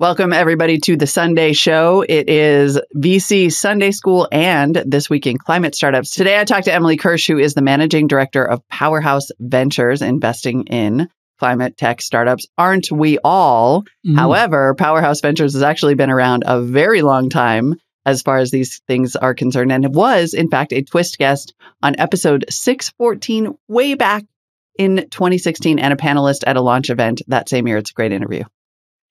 Welcome, everybody, to the Sunday Show. It is VC Sunday School and This Week in Climate Startups. Today, I talked to Emily Kirsch, who is the managing director of Powerhouse Ventures, investing in climate tech startups. Aren't we all? Mm. However, Powerhouse Ventures has actually been around a very long time as far as these things are concerned. And it was, in fact, a twist guest on episode 614 way back in 2016 and a panelist at a launch event that same year. It's a great interview.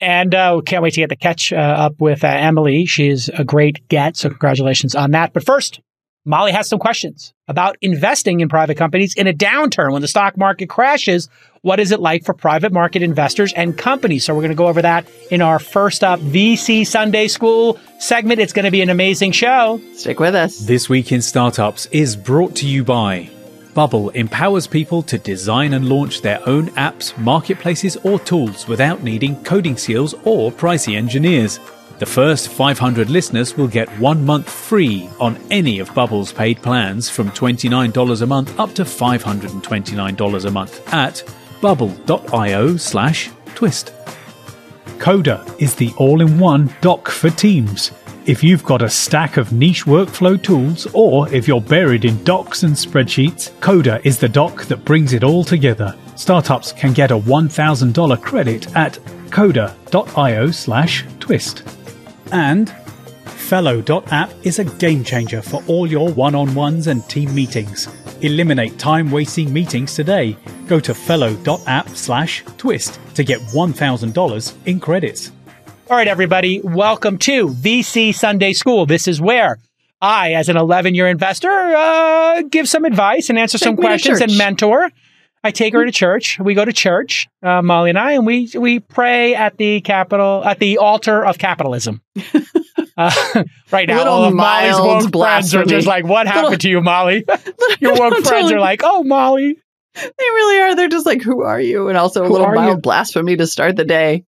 And uh, can't wait to get the catch uh, up with uh, Emily. She's a great get. So congratulations on that. But first, Molly has some questions about investing in private companies in a downturn when the stock market crashes. What is it like for private market investors and companies? So we're going to go over that in our first up VC Sunday School segment. It's going to be an amazing show. Stick with us. This Week in Startups is brought to you by Bubble empowers people to design and launch their own apps, marketplaces, or tools without needing coding skills or pricey engineers. The first 500 listeners will get one month free on any of Bubble's paid plans from $29 a month up to $529 a month at bubble.io slash twist. Coda is the all-in-one doc for teams if you've got a stack of niche workflow tools, or if you're buried in docs and spreadsheets, Coda is the doc that brings it all together. Startups can get a $1,000 credit at coda.io slash twist. And Fellow.app is a game changer for all your one on ones and team meetings. Eliminate time wasting meetings today. Go to fellow.app slash twist to get $1,000 in credits. All right, everybody, welcome to VC Sunday School. This is where I, as an 11 year investor, uh, give some advice and answer take some questions and mentor. I take her to church. We go to church, uh, Molly and I, and we we pray at the capital at the altar of capitalism. Uh, right now, all of Molly's woke friends are just like, "What happened Little, to you, Molly?" Your woke friends totally. are like, "Oh, Molly." They really are. They're just like, "Who are you?" And also a little mild you? blasphemy to start the day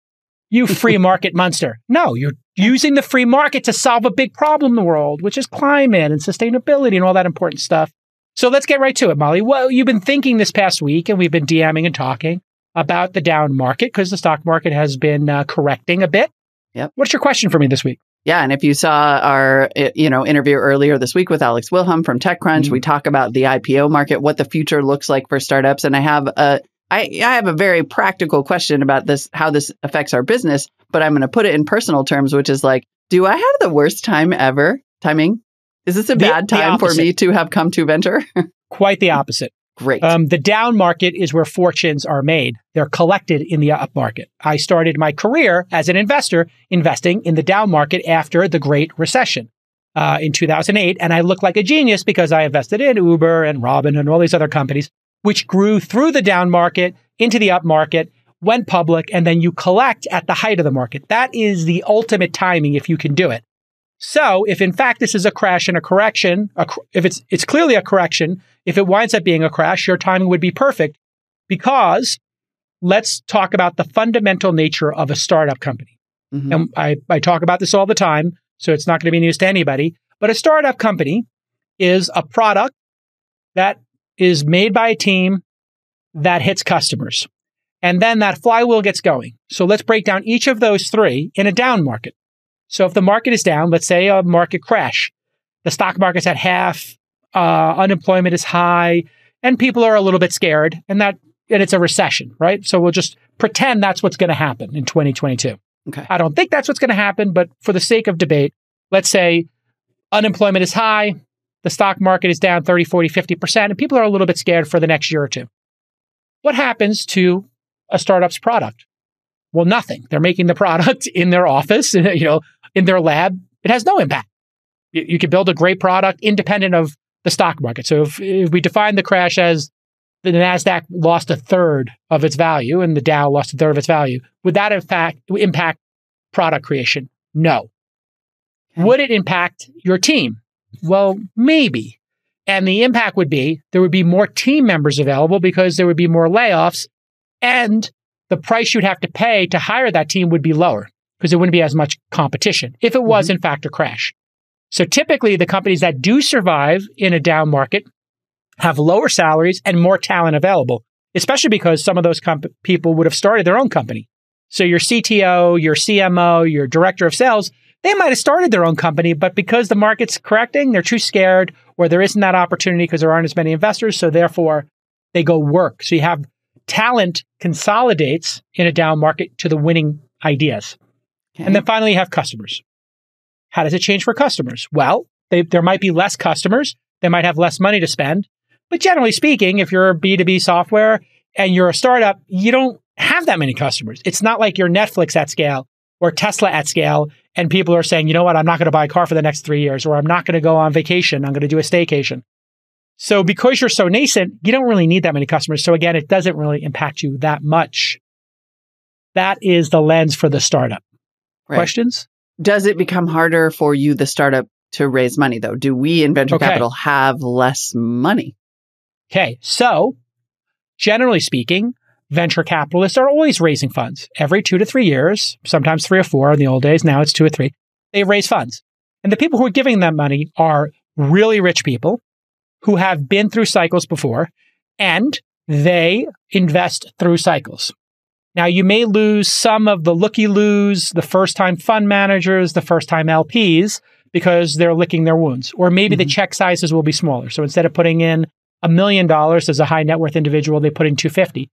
you free market monster. No, you're using the free market to solve a big problem in the world, which is climate and sustainability and all that important stuff. So let's get right to it, Molly. Well, you've been thinking this past week, and we've been DMing and talking about the down market because the stock market has been uh, correcting a bit. Yep. What's your question for me this week? Yeah, and if you saw our you know interview earlier this week with Alex Wilhelm from TechCrunch, mm-hmm. we talk about the IPO market, what the future looks like for startups, and I have a I, I have a very practical question about this, how this affects our business, but I'm going to put it in personal terms, which is like, do I have the worst time ever? Timing? Is this a the, bad time for me to have come to venture? Quite the opposite. Great. Um, the down market is where fortunes are made. They're collected in the up market. I started my career as an investor investing in the down market after the Great Recession uh, in 2008. And I look like a genius because I invested in Uber and Robin and all these other companies which grew through the down market into the up market, went public, and then you collect at the height of the market. That is the ultimate timing if you can do it. So if in fact this is a crash and a correction, a, if it's, it's clearly a correction, if it winds up being a crash, your timing would be perfect because let's talk about the fundamental nature of a startup company. Mm-hmm. And I, I talk about this all the time, so it's not going to be news to anybody. But a startup company is a product that is made by a team that hits customers. And then that flywheel gets going. So let's break down each of those three in a down market. So if the market is down, let's say a market crash, the stock market's at half, uh, unemployment is high, and people are a little bit scared, and that and it's a recession, right? So we'll just pretend that's what's going to happen in 2022. Okay. I don't think that's what's going to happen, but for the sake of debate, let's say unemployment is high, the stock market is down 30, 40, 50%, and people are a little bit scared for the next year or two. What happens to a startup's product? Well, nothing. They're making the product in their office, you know, in their lab. It has no impact. You, you could build a great product independent of the stock market. So if, if we define the crash as the NASDAQ lost a third of its value and the Dow lost a third of its value, would that in fact impact product creation? No. Would it impact your team? Well, maybe. And the impact would be there would be more team members available because there would be more layoffs and the price you'd have to pay to hire that team would be lower because there wouldn't be as much competition if it was, mm-hmm. in fact, a crash. So typically, the companies that do survive in a down market have lower salaries and more talent available, especially because some of those comp- people would have started their own company. So your CTO, your CMO, your director of sales, they might have started their own company, but because the market's correcting, they're too scared or there isn't that opportunity because there aren't as many investors. So therefore they go work. So you have talent consolidates in a down market to the winning ideas. Okay. And then finally you have customers. How does it change for customers? Well, they, there might be less customers. They might have less money to spend. But generally speaking, if you're a B2B software and you're a startup, you don't have that many customers. It's not like you're Netflix at scale or Tesla at scale and people are saying, you know what, I'm not going to buy a car for the next three years or I'm not going to go on vacation. I'm going to do a staycation. So because you're so nascent, you don't really need that many customers. So again, it doesn't really impact you that much. That is the lens for the startup. Right. Questions? Does it become harder for you, the startup, to raise money though? Do we in venture Okay. capital have less money? Okay. So generally speaking, venture capitalists are always raising funds every two to three years, sometimes three or four in the old days. Now it's two or three. They raise funds. And the people who are giving them money are really rich people who have been through cycles before and they invest through cycles. Now you may lose some of the looky loos, the first time fund managers, the first time LPs because they're licking their wounds. Or maybe the Mhm. check sizes will be smaller. So instead of putting in a million dollars as a high net worth individual, they put in 250.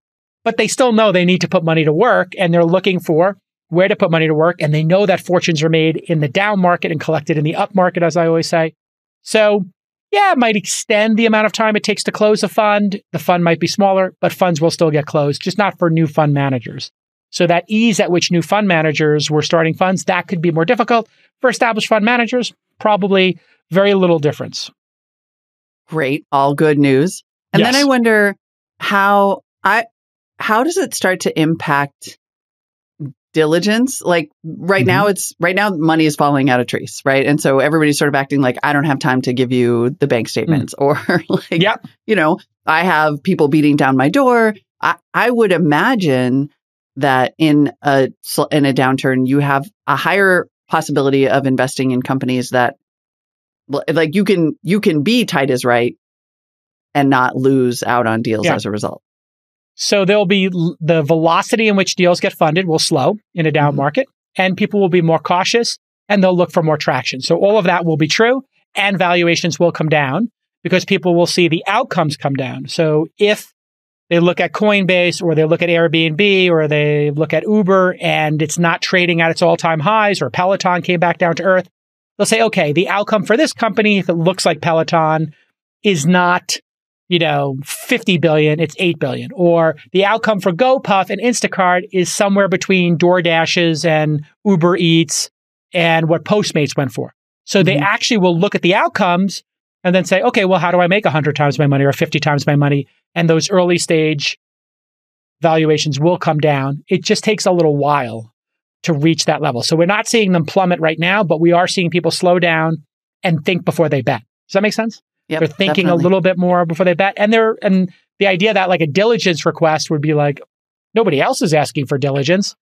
But they still know they need to put money to work and they're looking for where to put money to work. And they know that fortunes are made in the down market and collected in the up market, as I always say. So yeah, it might extend the amount of time it takes to close a fund. The fund might be smaller, but funds will still get closed, just not for new fund managers. So that ease at which new fund managers were starting funds, that could be more difficult. For established fund managers, probably very little difference. Great, all good news. And then I wonder how I how does it start to impact diligence? Like right Mm-hmm. now it's right now money is falling out of trees, right? And so everybody's sort of acting like I don't have time to give you the bank statements or like Mm. Yep. you know, I have people beating down my door. I, I would imagine that in a in a downturn, you have a higher possibility of investing in companies that, like you can you can be tight as right and not lose out on deals Yeah. as a result. So there'll be l- the velocity in which deals get funded will slow in a down Mhm. market, and people will be more cautious and they'll look for more traction. So all of that will be true, and valuations will come down because people will see the outcomes come down. So if they look at Coinbase or they look at Airbnb or they look at Uber and it's not trading at its all time highs or Peloton came back down to earth, they'll say, okay, the outcome for this company, if it looks like Peloton, is not, you know, 50 billion, it's 8 billion. Or the outcome for GoPuff and Instacart is somewhere between DoorDashes and Uber Eats and what Postmates went for. So they Mhm. actually will look at the outcomes and then say, okay, well, how do I make 100 times my money or 50 times my money? And those early stage valuations will come down. It just takes a little while to reach that level. So we're not seeing them plummet right now, but we are seeing people slow down and think before they bet. Does that make sense? Yep, they're thinking definitely. a little bit more before they bet. And they're and the idea that like a diligence request would be like nobody else is asking for diligence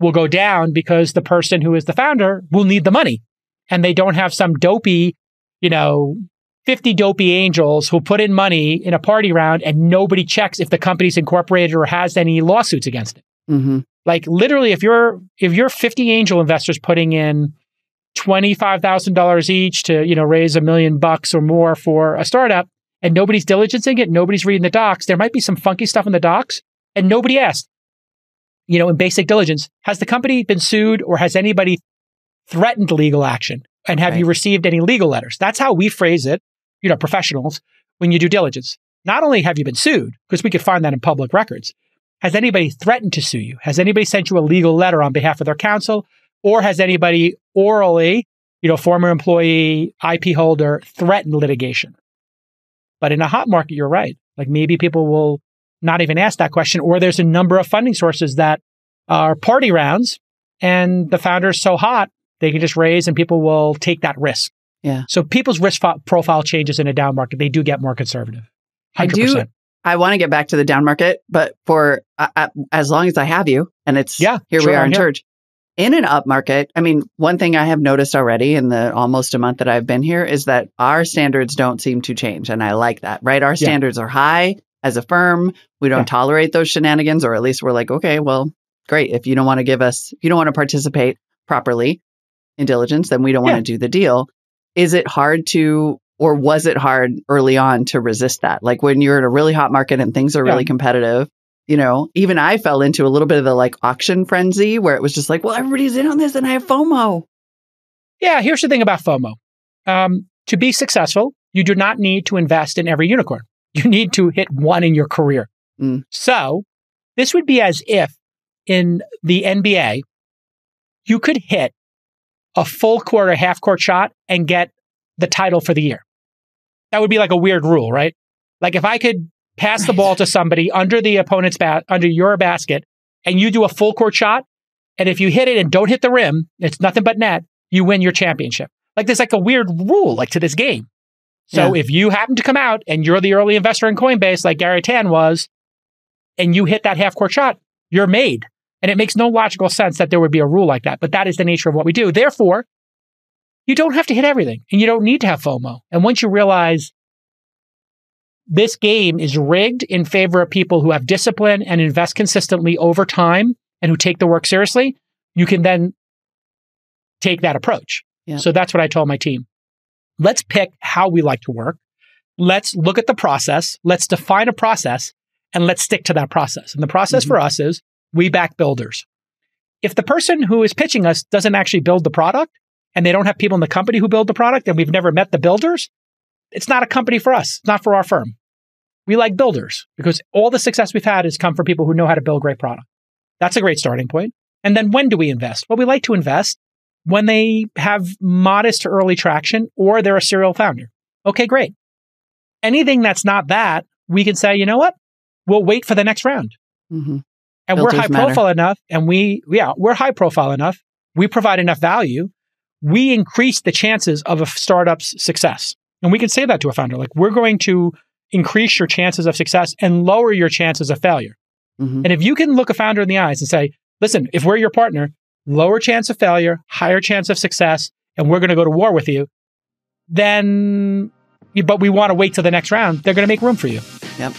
will go down because the person who is the founder will need the money. And they don't have some dopey, you know, 50 dopey angels who put in money in a party round and nobody checks if the company's incorporated or has any lawsuits against it. Mhm. Like literally, if you're if you're 50 angel investors putting in twenty five thousand dollars each to you know raise a million bucks or more for a startup, and nobody's diligencing it, nobody's reading the docs, there might be some funky stuff in the docs, and nobody asked. You know, in basic diligence, has the company been sued or has anybody threatened legal action? And have you received any legal letters? That's how we phrase it, you know, professionals, when you do diligence. Not only have you been sued, because we could find that in public records, has anybody threatened to sue you? Has anybody sent you a legal letter on behalf of their counsel? Or has anybody orally, you know, former employee, IP holder, threatened litigation? But in a hot market, you're right. Like maybe people will not even ask that question, or there's a number of funding sources that are party rounds and the founder's so hot, they can just raise and people will take that risk. Yeah. So people's risk fo- profile changes in a down market. They do get more conservative. 100%. I do- I want to get back to the down market, but for uh, uh, as long as I have you, and it's Yeah, here sure, we are I'm in here. church. In an up market, I mean, one thing I have noticed already in the almost a month that I've been here is that our standards don't seem to change, and I like that. Right, our Yeah. standards are high as a firm. We don't Yeah. tolerate those shenanigans, or at least we're like, okay, well, great. If you don't want to give us, if you don't want to participate properly in diligence, then we don't Yeah. want to do the deal. Is it hard to, or was it hard early on to resist that? Like when you're in a really hot market and things are really competitive, you know, even I fell into a little bit of the like auction frenzy where it was just like, well, everybody's in on this and I have FOMO. Yeah, here's the thing about FOMO. Um, to be successful, you do not need to invest in every unicorn. You need to hit one in your career. Mm. So this would be as if in the NBA, you could hit a full court or half court shot and get the title for the year. That would be like a weird rule, right? Like if I could pass the ball to somebody under the opponent's bat, under your basket, and you do a full court shot, and if you hit it and don't hit the rim, it's nothing but net, you win your championship. Like there's like a weird rule like to this game. So if you happen to come out and you're the early investor in Coinbase, like Garry Tan was, and you hit that half court shot, you're made. And it makes no logical sense that there would be a rule like that, but that is the nature of what we do. Therefore, you don't have to hit everything and you don't need to have FOMO. And once you realize this game is rigged in favor of people who have discipline and invest consistently over time and who take the work seriously, you can then take that approach. Yeah. So that's what I told my team. Let's pick how we like to work. Let's look at the process. Let's define a process and let's stick to that process. And the process Mhm. for us is we back builders. If the person who is pitching us doesn't actually build the product and they don't have people in the company who build the product and we've never met the builders, it's not a company for us. It's not for our firm. We like builders because all the success we've had has come from people who know how to build great product. That's a great starting point. And then when do we invest? Well, we like to invest when they have modest to early traction or they're a serial founder. Okay, great. Anything that's not that, we can say, you know what? We'll wait for the next round. hmm And we're high matter. profile enough and we, yeah, we're high profile enough. We provide enough value. We increase the chances of a startup's success. And we can say that to a founder. Like, we're going to increase your chances of success and lower your chances of failure. hmm And if you can look a founder in the eyes and say, listen, if we're your partner, lower chance of failure, higher chance of success, and we're going to go to war with you, then, but we want to wait till the next round, they're going to make room for you. Yep.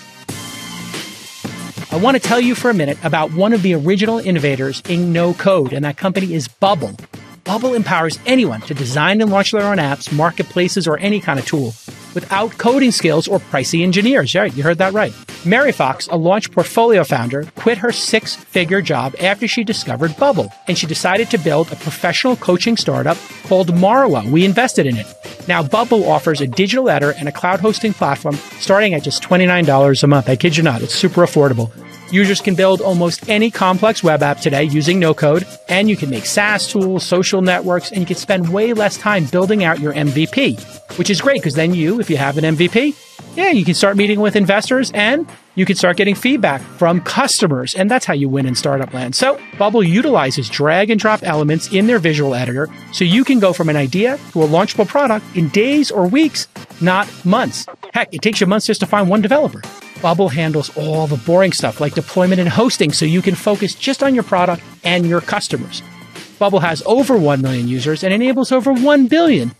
I want to tell you for a minute about one of the original innovators in no code, and that company is Bubble. Bubble empowers anyone to design and launch their own apps, marketplaces, or any kind of tool without coding skills or pricey engineers. Right, you heard that right. Mary Fox, a launch portfolio founder, quit her six figure job after she discovered Bubble, and she decided to build a professional coaching startup called Marwa. We invested in it. Now, Bubble offers a digital editor and a cloud hosting platform starting at just $29 a month. I kid you not, it's super affordable. Users can build almost any complex web app today using no code, and you can make SaaS tools, social networks, and you can spend way less time building out your MVP, which is great because then you, if you have an MVP, yeah, you can start meeting with investors and you can start getting feedback from customers. And that's how you win in startup land. So Bubble utilizes drag and drop elements in their visual editor so you can go from an idea to a launchable product in days or weeks, not months. Heck, it takes you months just to find one developer. Bubble handles all the boring stuff like deployment and hosting so you can focus just on your product and your customers. Bubble has over 1 million users and enables over $1 billion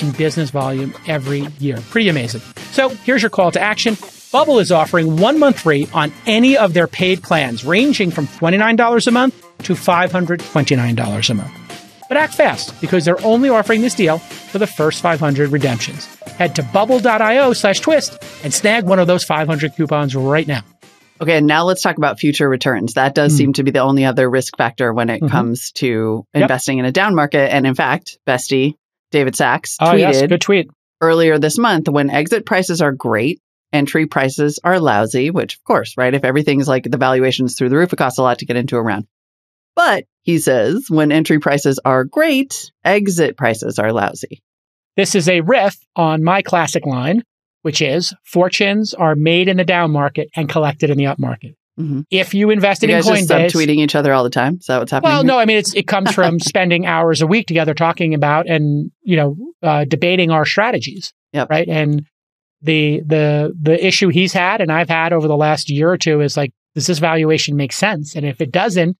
in business volume every year. Pretty amazing. So here's your call to action. Bubble is offering one month free on any of their paid plans, ranging from $29 a month to $529 a month. But act fast because they're only offering this deal for the first 500 redemptions. Head to bubble.io slash twist and snag one of those 500 coupons right now. Okay, and now let's talk about future returns. That does Mm. seem to be the only other risk factor when it Mhm. comes to Yep. investing in a down market. And in fact, Bestie David Sacks Oh, tweeted yes. Good tweet. earlier this month when exit prices are great, entry prices are lousy, which of course, right? If everything's like the valuations through the roof, it costs a lot to get into a round. But he says when entry prices are great, exit prices are lousy. This is a riff on my classic line, which is fortunes are made in the down market and collected in the up market. Mhm. If you You invested in guys just Coinbase, subtweeting each other all the time. Is that what's happening? well, here? no, I mean it's it comes from spending hours a week together talking about and you know uh, debating our strategies, Yep. right? And the the the issue he's had and I've had over the last year or two is like, does this valuation make sense? And if it doesn't,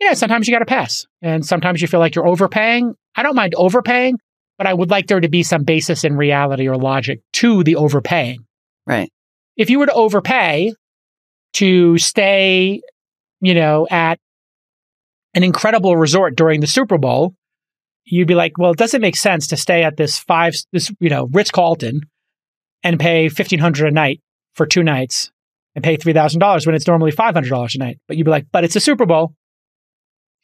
you know, sometimes you got to pass, and sometimes you feel like you're overpaying. I don't mind overpaying, but I would like there to be some basis in reality or logic to the overpaying. Right. If you were to overpay to stay, you know, at an incredible resort during the Super Bowl, you'd be like, well, it doesn't make sense to stay at this five, this, you know, Ritz Carlton and pay 1500 a night for two nights and pay $3,000 when it's normally $500 a night. But you'd be like, but it's a Super Bowl.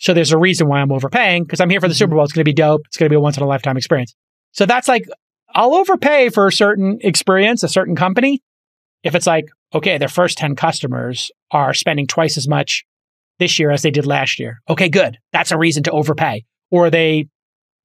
So there's a reason why I'm overpaying because I'm here for the Super Bowl. It's going to be dope. It's going to be a once in a lifetime experience. So that's like, I'll overpay for a certain experience, a certain company. If it's like, okay, their first 10 customers are spending twice as much this year as they did last year. Okay, good. That's a reason to overpay. Or they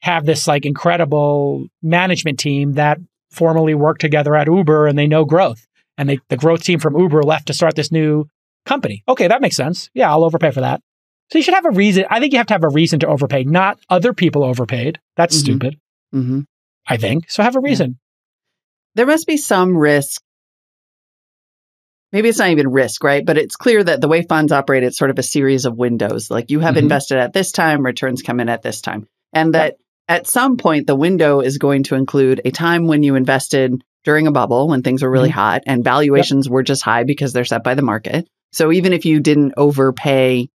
have this like incredible management team that formerly worked together at Uber and they know growth. And they, the growth team from Uber left to start this new company. Okay, that makes sense. Yeah, I'll overpay for that. So you should have a reason. I think you have to have a reason to overpay, not other people overpaid. That's Mhm. stupid, hmm I think. So have a reason. There must be some risk. Maybe it's not even risk, right? But it's clear that the way funds operate, it's sort of a series of windows. Like you have Mhm. invested at this time, returns come in at this time. And that at some point, the window is going to include a time when you invested during a bubble when things were really Mhm. hot and valuations were just high because they're set by the market. So even if you didn't overpay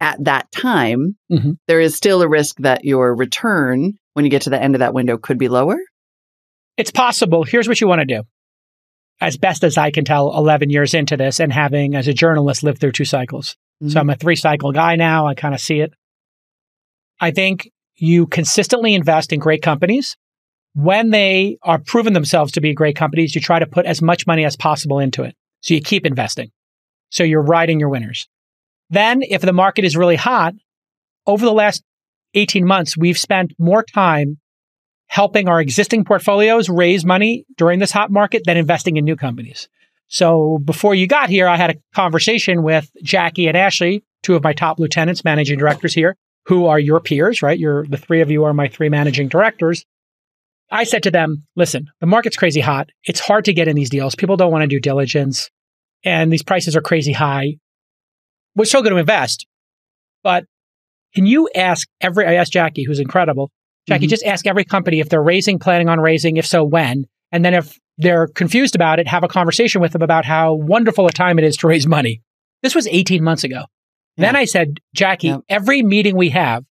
at that time, Mhm. there is still a risk that your return when you get to the end of that window could be lower. It's possible. Here's what you want to do. As best as I can tell, 11 years into this and having, as a journalist, lived through two cycles. So I'm a three cycle guy now. I kind of see it. I think you consistently invest in great companies. When they are proven themselves to be great companies, you try to put as much money as possible into it. So you keep investing. So you're riding your winners. Then, if the market is really hot, over the last 18 months, we've spent more time helping our existing portfolios raise money during this hot market than investing in new companies. So before you got here, I had a conversation with Jackie and Ashley, two of my top lieutenants, managing directors here, who are your peers, right? You're the three of you are my three managing directors. I said to them, listen, the market's crazy hot. It's hard to get in these deals. People don't want to do diligence and these prices are crazy high. We're still going to invest, but can you ask every, I asked Jackie, who's incredible, Jackie, Mhm. just ask every company if they're raising, planning on raising, if so, when. And then if they're confused about it, have a conversation with them about how wonderful a time it is to raise money. This was 18 months ago. Then I said, Jackie, Yep. every meeting we have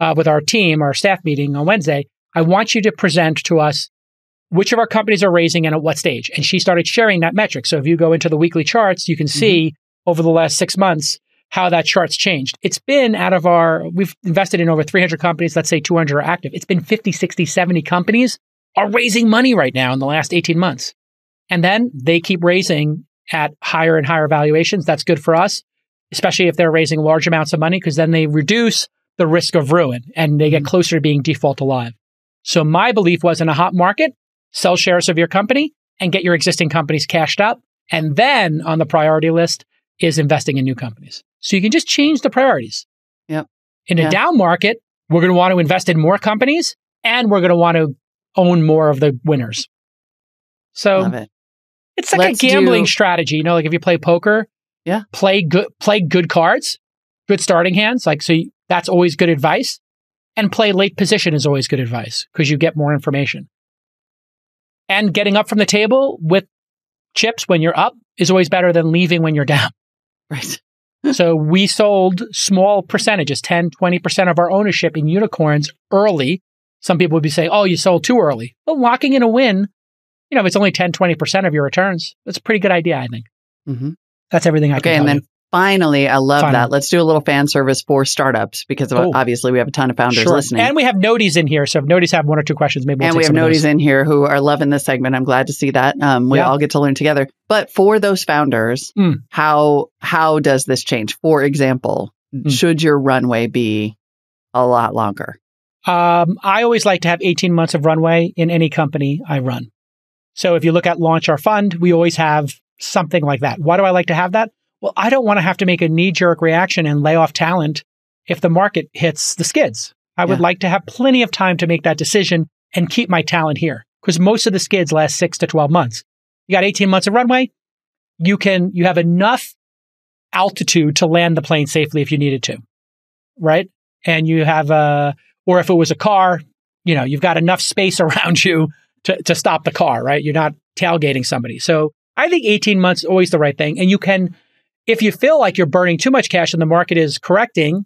uh, with our team, our staff meeting on Wednesday, I want you to present to us which of our companies are raising and at what stage. And she started sharing that metric. So if you go into the weekly charts, you can see over the last six months how that chart's changed. It's been out of our, we've invested in over 300 companies. Let's say 200 are active. It's been 50, 60, 70 companies are raising money right now in the last 18 months. And then they keep raising at higher and higher valuations. That's good for us, especially if they're raising large amounts of money, because then they reduce the risk of ruin and they get mm-hmm. closer to being default alive. So my belief was in a hot market, sell shares of your company and get your existing companies cashed up. And then on the priority list is investing in new companies. So you can just change the priorities. Yep. In a Yeah. down market, we're going to want to invest in more companies and we're going to want to own more of the winners. So it. it's like Let's a gambling do- strategy, you know, like if you play poker, Yeah. play good, play good cards, good starting hands. Like, so you, that's always good advice. And play late position is always good advice because you get more information. And getting up from the table with chips when you're up is always better than leaving when you're down. Right. so we sold small percentages, 10, 20% of our ownership in unicorns early. Some people would be saying, oh, you sold too early. Well, locking in a win, you know, if it's only 10, 20% of your returns, that's a pretty good idea, I think. hmm That's everything I Okay, can and tell then finally, I love Finally. that. Let's do a little fan service for startups because of- obviously we have a ton of founders Sure. listening. And we have noties in here. So if noties have one or two questions, maybe we'll and take we have noties in here who are loving this segment. I'm glad to see that. Um, we Yeah. all get to learn together. But for those founders, Mm. how how does this change? For example, Mm. should your runway be a lot longer? Um, I always like to have 18 months of runway in any company I run. So if you look at launch our fund, we always have something like that. Why do I like to have that? Well, I don't want to have to make a knee jerk reaction and lay off talent if the market hits the skids. I would like to have plenty of time to make that decision and keep my talent here because most of the skids last six to 12 months. You got 18 months of runway. You can, you have enough altitude to land the plane safely if you needed to. Right. And you have a, or if it was a car, you know, you've got enough space around you to, to stop the car, right? You're not tailgating somebody. So I think 18 months is always the right thing. And you can, if you feel like you're burning too much cash and the market is correcting,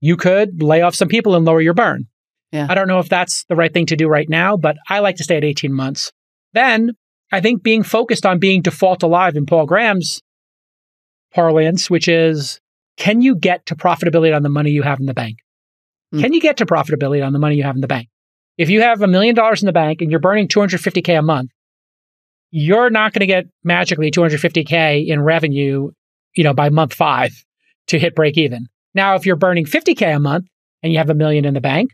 you could lay off some people and lower your burn. Yeah. I don't know if that's the right thing to do right now, but I like to stay at 18 months. Then I think being focused on being default alive in Paul Graham's parlance, which is can you get to profitability on the money you have in the bank? Mm. Can you get to profitability on the money you have in the bank? If you have a million dollars in the bank and you're burning 250K a month, you're not going to get magically 250K in revenue, you know, by month five to hit break even. Now, if you're burning 50K a month and you have a million in the bank,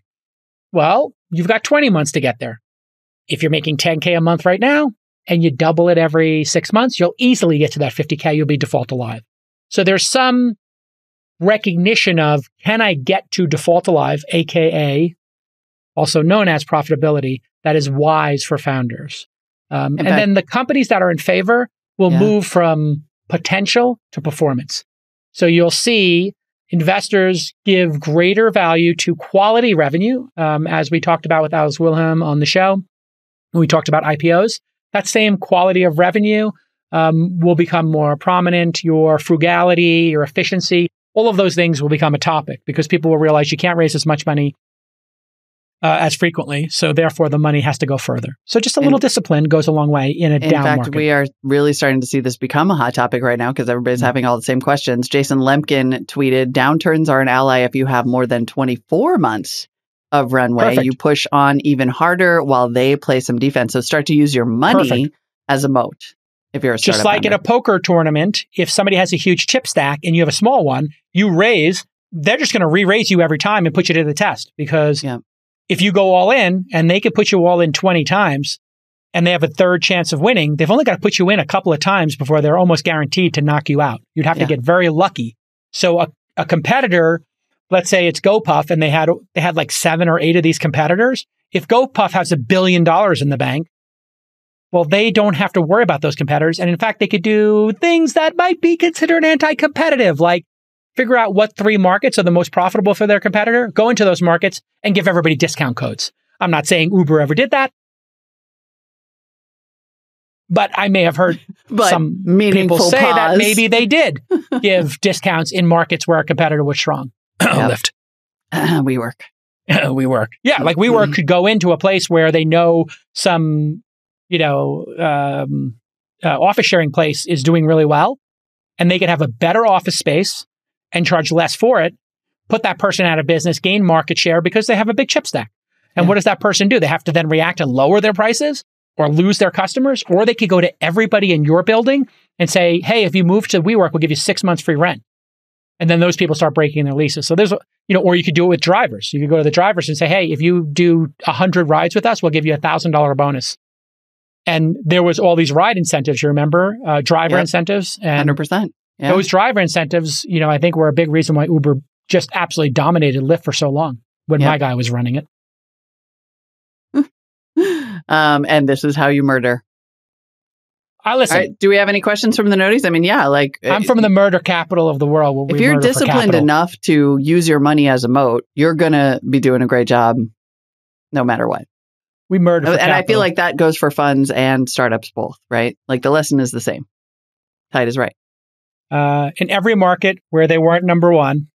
well, you've got 20 months to get there. If you're making 10K a month right now and you double it every six months, you'll easily get to that 50K. You'll be default alive. So there's some recognition of can I get to default alive, AKA also known as profitability, that is wise for founders. Um, and then the companies that are in favor will Yeah. move from potential to performance. So you'll see investors give greater value to quality revenue, um, as we talked about with Alex Wilhelm on the show. We talked about IPOs, that same quality of revenue um, will become more prominent. Your frugality, your efficiency, all of those things will become a topic because people will realize you can't raise as much money uh, as frequently. So therefore, the money has to go further. So just a And- little discipline goes a long way in a In down fact, market. we are really starting to see this become a hot topic right now because everybody's Mhm. having all the same questions. Jason Lemkin tweeted Downturns are an ally if you have more than 24 months of runway. Perfect. You push on even harder while they play some defense. So start to use your money Perfect. as a moat if you're a just like in a poker tournament, if somebody has a huge chip stack and you have a small one, you raise, they're just going to re-raise you every time and put you to the test because Yeah. If you go all in and they can put you all in 20 times and they have a third chance of winning, they've only got to put you in a couple of times before they're almost guaranteed to knock you out. You'd have Yeah. to get very lucky. So a, a competitor, let's say it's GoPuff and they had they had like 7 or 8 of these competitors, if GoPuff has a billion dollars in the bank, well, they don't have to worry about those competitors. And in fact, they could do things that might be considered anti competitive, like figure out what three markets are the most profitable for their competitor, go into those markets and give everybody discount codes. I'm not saying Uber ever did that, but I may have heard but some people say that maybe they did give discounts in markets where a competitor was strong. Yep. Lyft. WeWork. WeWork. Yeah, like WeWork could go into a place where they know some, you know, um, uh, office sharing place is doing really well, and they could have a better office space and charge less for it. Put that person out of business, gain market share because they have a big chip stack. And Yeah. what does that person do? They have to then react and lower their prices or lose their customers, or they could go to everybody in your building and say, "Hey, if you move to WeWork, we'll give you six months free rent." And then those people start breaking their leases. So there's, you know, or you could do it with drivers. You could go to the drivers and say, "Hey, if you do a hundred rides with us, we'll give you a thousand dollar bonus." And there was all these ride incentives. You remember uh, driver Yep. incentives, and 100%. Yeah. those driver incentives, you know, I think were a big reason why Uber just absolutely dominated Lyft for so long when Yep. my guy was running it. um, and this is how you murder. I listen. Right. Do we have any questions from the notice? I mean, yeah, like I'm from the murder capital of the world. if you're disciplined enough to use your money as a moat, you're going to be doing a great job no matter what. we murder. And I feel like that goes for funds and startups both, right? Like the lesson is the same. Tide is right. Uh, in every market where they weren't number one,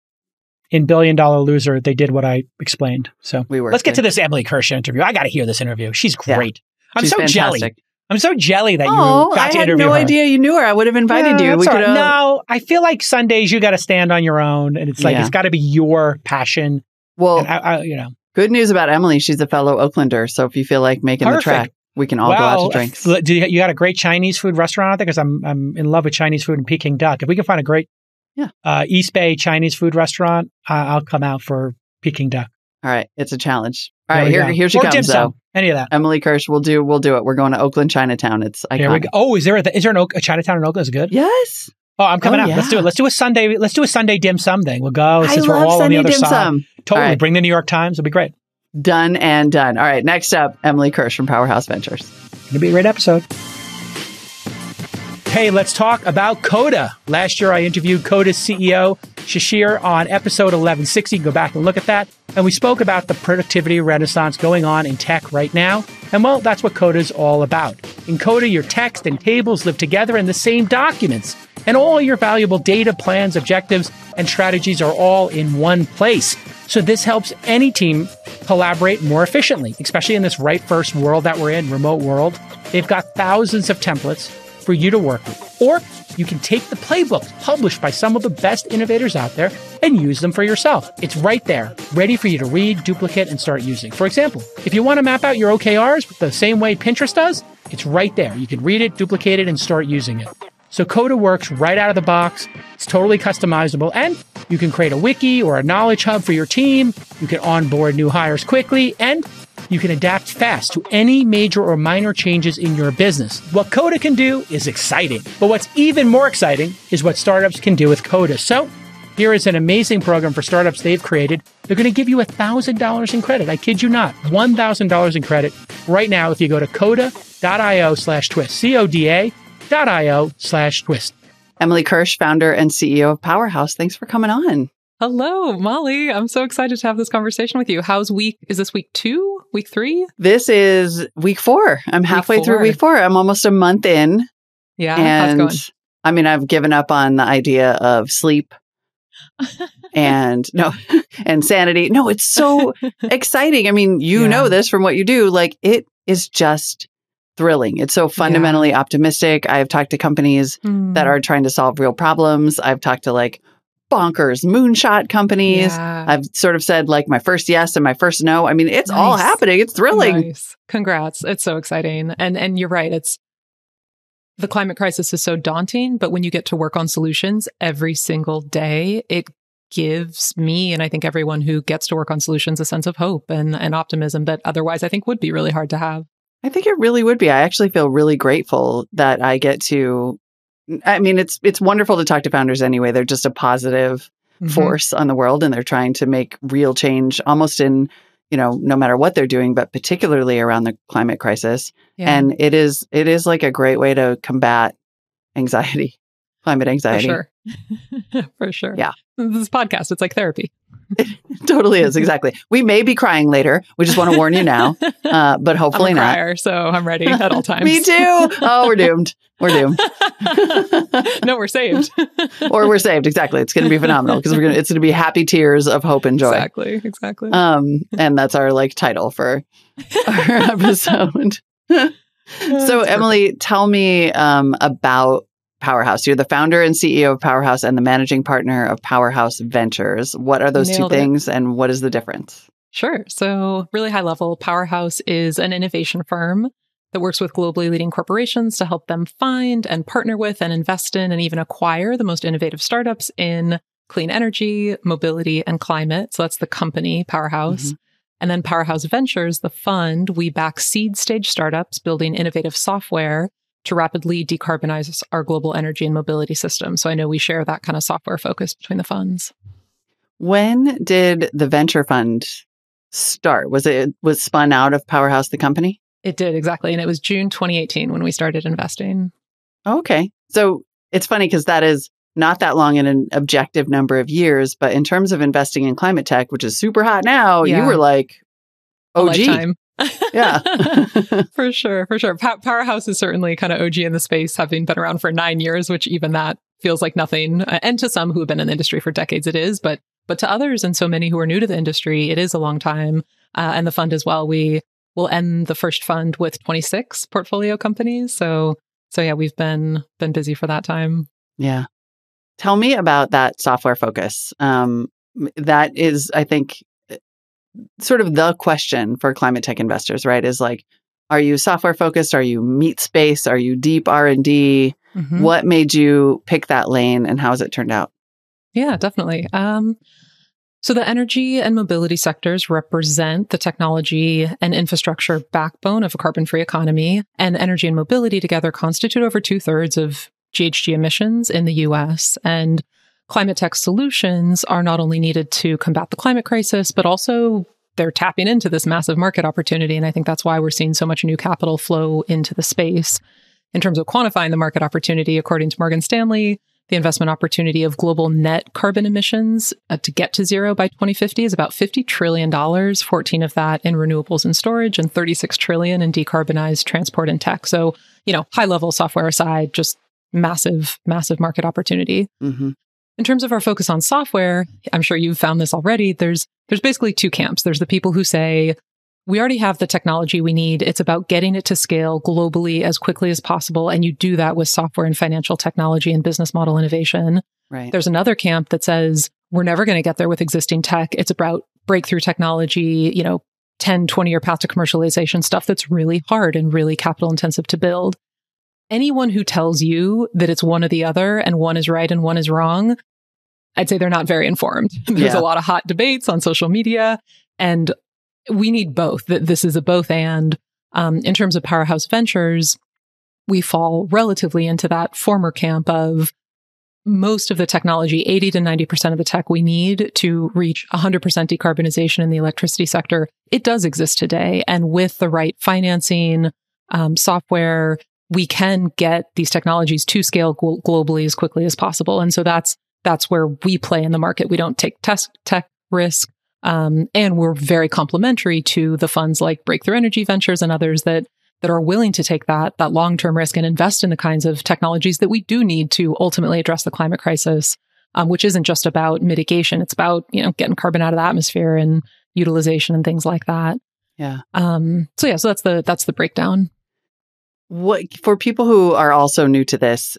in Billion Dollar Loser, they did what I explained. So We were. let's get to this Emily Kirsch interview. I got to hear this interview. She's Yeah. great. I'm She's so jelly. I'm so jelly that Oh, you got I to had no her. idea you knew her. I would have invited Yeah, you. We that's all could have. No, I feel like Sundays you got to stand on your own, and it's like Yeah. it's got to be your passion. Well, I, I, you know, good news about Emily. She's a fellow Oaklander. So if you feel like making Perfect. the track, we can all go out to drinks. you, you got a great Chinese food restaurant out there? Because I'm I'm in love with Chinese food in Peking Duck. If we can find a great Yeah. uh, East Bay Chinese food restaurant, I I'll come out for Peking Duck. All right. It's a challenge. All There right. we Here, go. here she or comes, though. any of that. Emily Kirsch. We'll do. We'll do it. We're going to Oakland, Chinatown. It's There we iconic. go. Oh, is there a, is there an Oak, a Chinatown in Oakland? Is good? Yes. Oh, I'm coming Oh, out. Let's do it. Let's do a Sunday. Let's do a Sunday dim sum thing. We'll go I since we're love all on the other dim side. sum. Totally. Right. Bring the New York Times. It'll be great. Done and done. All right. Next up, Emily Kirsch from Powerhouse Ventures. It'll be a great episode. Hey, let's talk about Coda. Last year, I interviewed Coda's CEO, Shishir, on episode 1160. Go back and look at that. And we spoke about the productivity renaissance going on in tech right now. And well, that's what Coda's all about. In Coda, your text and tables live together in the same documents, and all your valuable data, plans, objectives, and strategies are all in one place. So this helps any team collaborate more efficiently, especially in this right first world that we're in, remote world. They've got thousands of templates for you to work with. Or you can take the playbooks published by some of the best innovators out there and use them for yourself. It's right there, ready for you to read, duplicate, and start using. For example, if you want to map out your OKRs the same way Pinterest does, it's right there. You can read it, duplicate it, and start using it. So Coda works right out of the box. It's totally customizable and you can create a wiki or a knowledge hub for your team. You can onboard new hires quickly and you can adapt fast to any major or minor changes in your business. What Coda can do is exciting. But what's even more exciting is what startups can do with Coda. So here is an amazing program for startups they've created. They're going to give you $1,000 in credit. I kid you not. $1,000 in credit right now if you go to coda.io slash twist. C-O-D-A io slash twist. Emily Kirsch, founder and CEO of Powerhouse. Thanks for coming on. Hello, Molly. I'm so excited to have this conversation with you. How's week? Is this week two? Week three? This is week four. I'm halfway four. through week four. I'm almost a month in. Yeah. and how's it I mean, I've given up on the idea of sleep and no, and sanity. No, it's so exciting. I mean, you Yeah. know this from what you do. Like, it is just thrilling. It's so fundamentally optimistic. I've talked to companies Hmm. that are trying to solve real problems. I've talked to like bonkers moonshot companies. Yeah. I've sort of said like my first yes and my first no. I mean, it's all happening. It's thrilling. Nice. Congrats. It's so exciting. And and you're right. It's the climate crisis is so daunting, but when you get to work on solutions every single day, it gives me and I think everyone who gets to work on solutions a sense of hope and, and optimism that otherwise I think would be really hard to have. I think it really would be. I actually feel really grateful that I get to. I mean, it's it's wonderful to talk to founders anyway. They're just a positive Mhm. force on the world, and they're trying to make real change, almost in you know, no matter what they're doing, but particularly around the climate crisis. Yeah. And it is it is like a great way to combat anxiety, climate anxiety. for sure. for sure. Yeah. This podcast, it's like therapy. totally is exactly. We may be crying later. We just want to warn you now, uh, but hopefully I'm a not. crier, so I'm ready at all times. Me too. Oh, we're doomed. We're doomed. no, we're saved. or we're saved. Exactly. It's going to be phenomenal because we're going it's going to be happy tears of hope and joy. Exactly. Exactly. Um, and that's our like title for our episode. so Emily, tell me, um, about Powerhouse. You're the founder and CEO of Powerhouse and the managing partner of Powerhouse Ventures. What are those Nailed two it. things and what is the difference? Sure. So, really high level, Powerhouse is an innovation firm that works with globally leading corporations to help them find and partner with and invest in and even acquire the most innovative startups in clean energy, mobility, and climate. So, that's the company, Powerhouse. Mhm. And then Powerhouse Ventures, the fund, we back seed stage startups building innovative software to rapidly decarbonize our global energy and mobility system. So, I know we share that kind of software focus between the funds. When did the venture fund start? Was it was spun out of Powerhouse the company? It did exactly. And it was June 2018 when we started investing. Okay. So it's funny because that is not that long in an objective number of years, but in terms of investing in climate tech, which is super hot now, you were like A OG. Yeah. for sure, for sure. Pa- Powerhouse is certainly kind of OG in the space, having been around for nine years, which even that feels like nothing. Uh, and to some who have been in the industry for decades, it is. But but to others and so many who are new to the industry, it is a long time. Uh, and the fund as well. We will end the first fund with 26 portfolio companies. So so yeah, we've been been busy for that time. yeah. Tell me about that software focus. Um, that is, I think, sort of the question for climate tech investors, right? Is like, are you software focused? Are you meat space? Are you deep R and D? Mhm. What made you pick that lane, and how has it turned out? Yeah, definitely. Um, so the energy and mobility sectors represent the technology and infrastructure backbone of a carbon free economy. And energy and mobility together constitute over two thirds of GHG emissions in the US. And climate tech solutions are not only needed to combat the climate crisis, but also they're tapping into this massive market opportunity. And I think that's why we're seeing so much new capital flow into the space. In terms of quantifying the market opportunity, according to Morgan Stanley, the investment opportunity of global net carbon emissions uh, to get to zero by 2050 is about $50 trillion, 14 of that in renewables and storage and 36 trillion in decarbonized transport and tech. So, you know, high level software aside, just massive, massive market opportunity. Mm-hmm. In terms of our focus on software, I'm sure you've found this already. There's, there's basically two camps. There's the people who say, we already have the technology we need. It's about getting it to scale globally as quickly as possible. And you do that with software and financial technology and business model innovation. Right. There's another camp that says we're never going to get there with existing tech. It's about breakthrough technology, you know, 10, 20 year path to commercialization stuff that's really hard and really capital intensive to build. Anyone who tells you that it's one or the other and one is right and one is wrong, I'd say they're not very informed. There's Yeah. a lot of hot debates on social media and we need both. That this is a both and. Um, in terms of powerhouse ventures, we fall relatively into that former camp of most of the technology, 80 to 90% of the tech we need to reach 100% decarbonization in the electricity sector. It does exist today. And with the right financing, um, software, we can get these technologies to scale gl- globally as quickly as possible. And so that's, that's where we play in the market. We don't take test tech risk. Um, and we're very complementary to the funds like Breakthrough Energy Ventures and others that that are willing to take that that long-term risk and invest in the kinds of technologies that we do need to ultimately address the climate crisis, um, which isn't just about mitigation. It's about you know getting carbon out of the atmosphere and utilization and things like that. Yeah. Um, so yeah, so that's the that's the breakdown. What for people who are also new to this,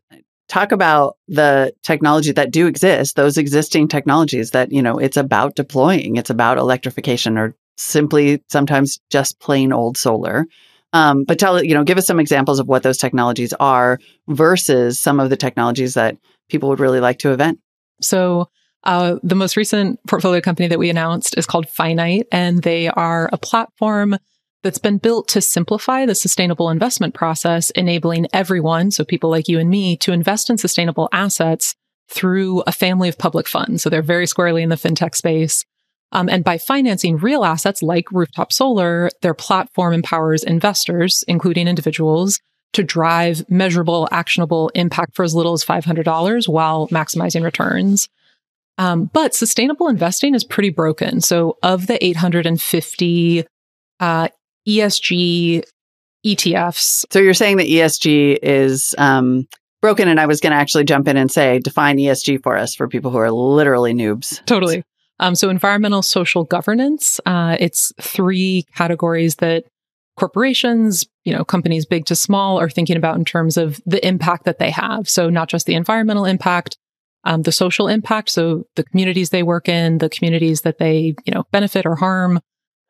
talk about the technology that do exist, those existing technologies that, you know, it's about deploying, it's about electrification or simply sometimes just plain old solar. Um, but tell, you know, give us some examples of what those technologies are versus some of the technologies that people would really like to event. So uh, the most recent portfolio company that we announced is called Finite, and they are a platform that's been built to simplify the sustainable investment process, enabling everyone, so people like you and me, to invest in sustainable assets through a family of public funds. So they're very squarely in the fintech space. Um, and by financing real assets like rooftop solar, their platform empowers investors, including individuals, to drive measurable, actionable impact for as little as $500 while maximizing returns. Um, but sustainable investing is pretty broken. So, of the 850 uh, ESG ETFs, So you're saying that ESG is um, broken, and I was going to actually jump in and say define ESG for us for people who are literally noobs. totally. Um, so, environmental social governance, uh, it's three categories that corporations, you know, companies big to small are thinking about in terms of the impact that they have. So, not just the environmental impact, um, the social impact. So, the communities they work in, the communities that they, you know, benefit or harm,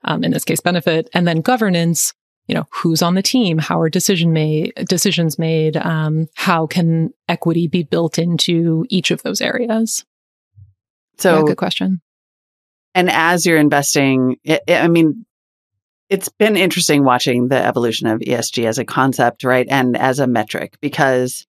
um, in this case, benefit, and then governance. You know, who's on the team? How are decision made? Decisions made? Um, how can equity be built into each of those areas? So yeah, good question. and as you're investing, it, it- I mean, it's been interesting watching the evolution of ESG as a concept, right? And as a metric, because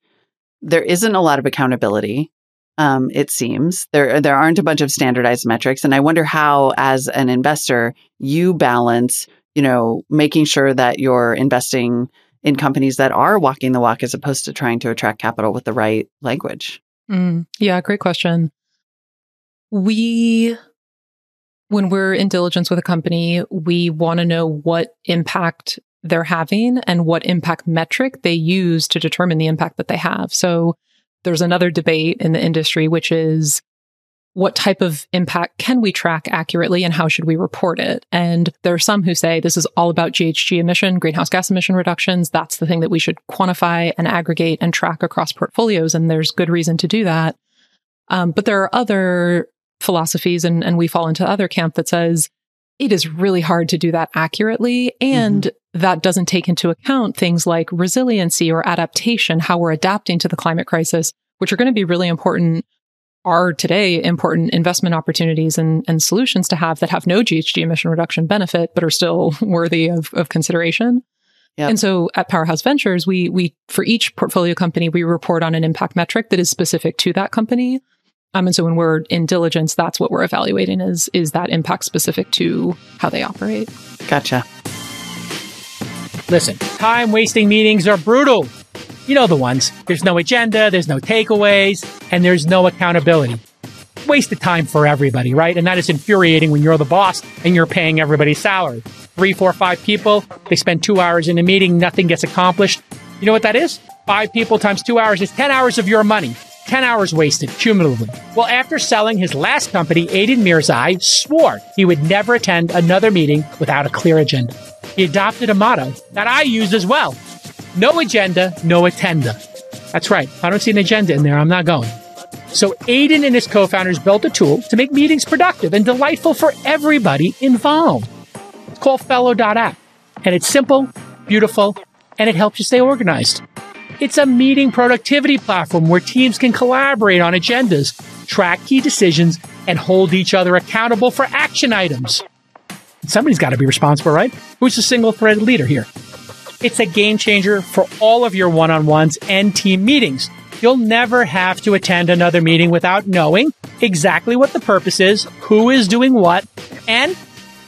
there isn't a lot of accountability. Um, it seems there there aren't a bunch of standardized metrics, and I wonder how, as an investor, you balance, you know, making sure that you're investing in companies that are walking the walk, as opposed to trying to attract capital with the right language. Mm, yeah, great question. We, when we're in diligence with a company, we want to know what impact they're having and what impact metric they use to determine the impact that they have. So there's another debate in the industry, which is what type of impact can we track accurately and how should we report it? And there are some who say this is all about GHG emission, greenhouse gas emission reductions. That's the thing that we should quantify and aggregate and track across portfolios. And there's good reason to do that. Um, but there are other philosophies, and, and we fall into other camp that says it is really hard to do that accurately. And that doesn't take into account things like resiliency or adaptation, how we're adapting to the climate crisis, which are going to be really important are today important investment opportunities and, and solutions to have that have no GHG emission reduction benefit, but are still worthy of, of consideration. Yep. And so at Powerhouse Ventures, we, we, for each portfolio company, we report on an impact metric that is specific to that company. Um, and so when we're in diligence, that's what we're evaluating is, is that impact specific to how they operate. Gotcha. Listen, time wasting meetings are brutal. You know the ones. There's no agenda, there's no takeaways. and there's no accountability. Wasted time for everybody, right? And that is infuriating when you're the boss and you're paying everybody's salary. Three, four, five people, they spend two hours in a meeting, nothing gets accomplished. You know what that is? Five people times two hours is 10 hours of your money. 10 hours wasted cumulatively. Well, after selling his last company, Aydin Mirzaee swore he would never attend another meeting without a clear agenda. He adopted a motto that I use as well. No agenda, no attender. That's right. I don't see an agenda in there, I'm not going. So Aiden and his co-founders built a tool to make meetings productive and delightful for everybody involved. It's called Fellow.app. And it's simple, beautiful, and it helps you stay organized. It's a meeting productivity platform where teams can collaborate on agendas, track key decisions, and hold each other accountable for action items. Somebody's got to be responsible, right? Who's the single threaded leader here? It's a game changer for all of your one on ones and team meetings. You'll never have to attend another meeting without knowing exactly what the purpose is, who is doing what, and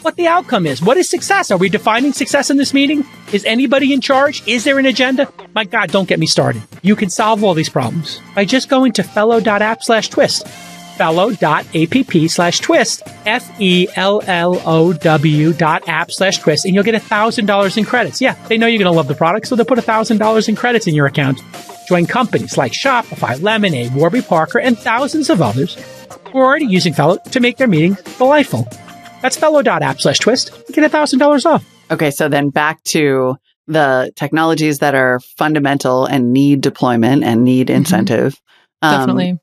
what the outcome is. What is success? Are we defining success in this meeting? Is anybody in charge? Is there an agenda? My God, don't get me started. You can solve all these problems by just going to fellow.app slash twist. Fellow.app slash twist. F-E-L-L-O-W dot app slash twist. And you'll get a thousand dollars in credits. Yeah, they know you're going to love the product, so they'll put a thousand dollars in credits in your account. Join companies like Shopify, Lemonade, Warby Parker, and thousands of others who are already using Fellow to make their meetings delightful. That's fellow.app slash twist. Get a $1,000 off. Okay, so then back to the technologies that are fundamental and need deployment and need incentive. Mm-hmm. Um, Definitely.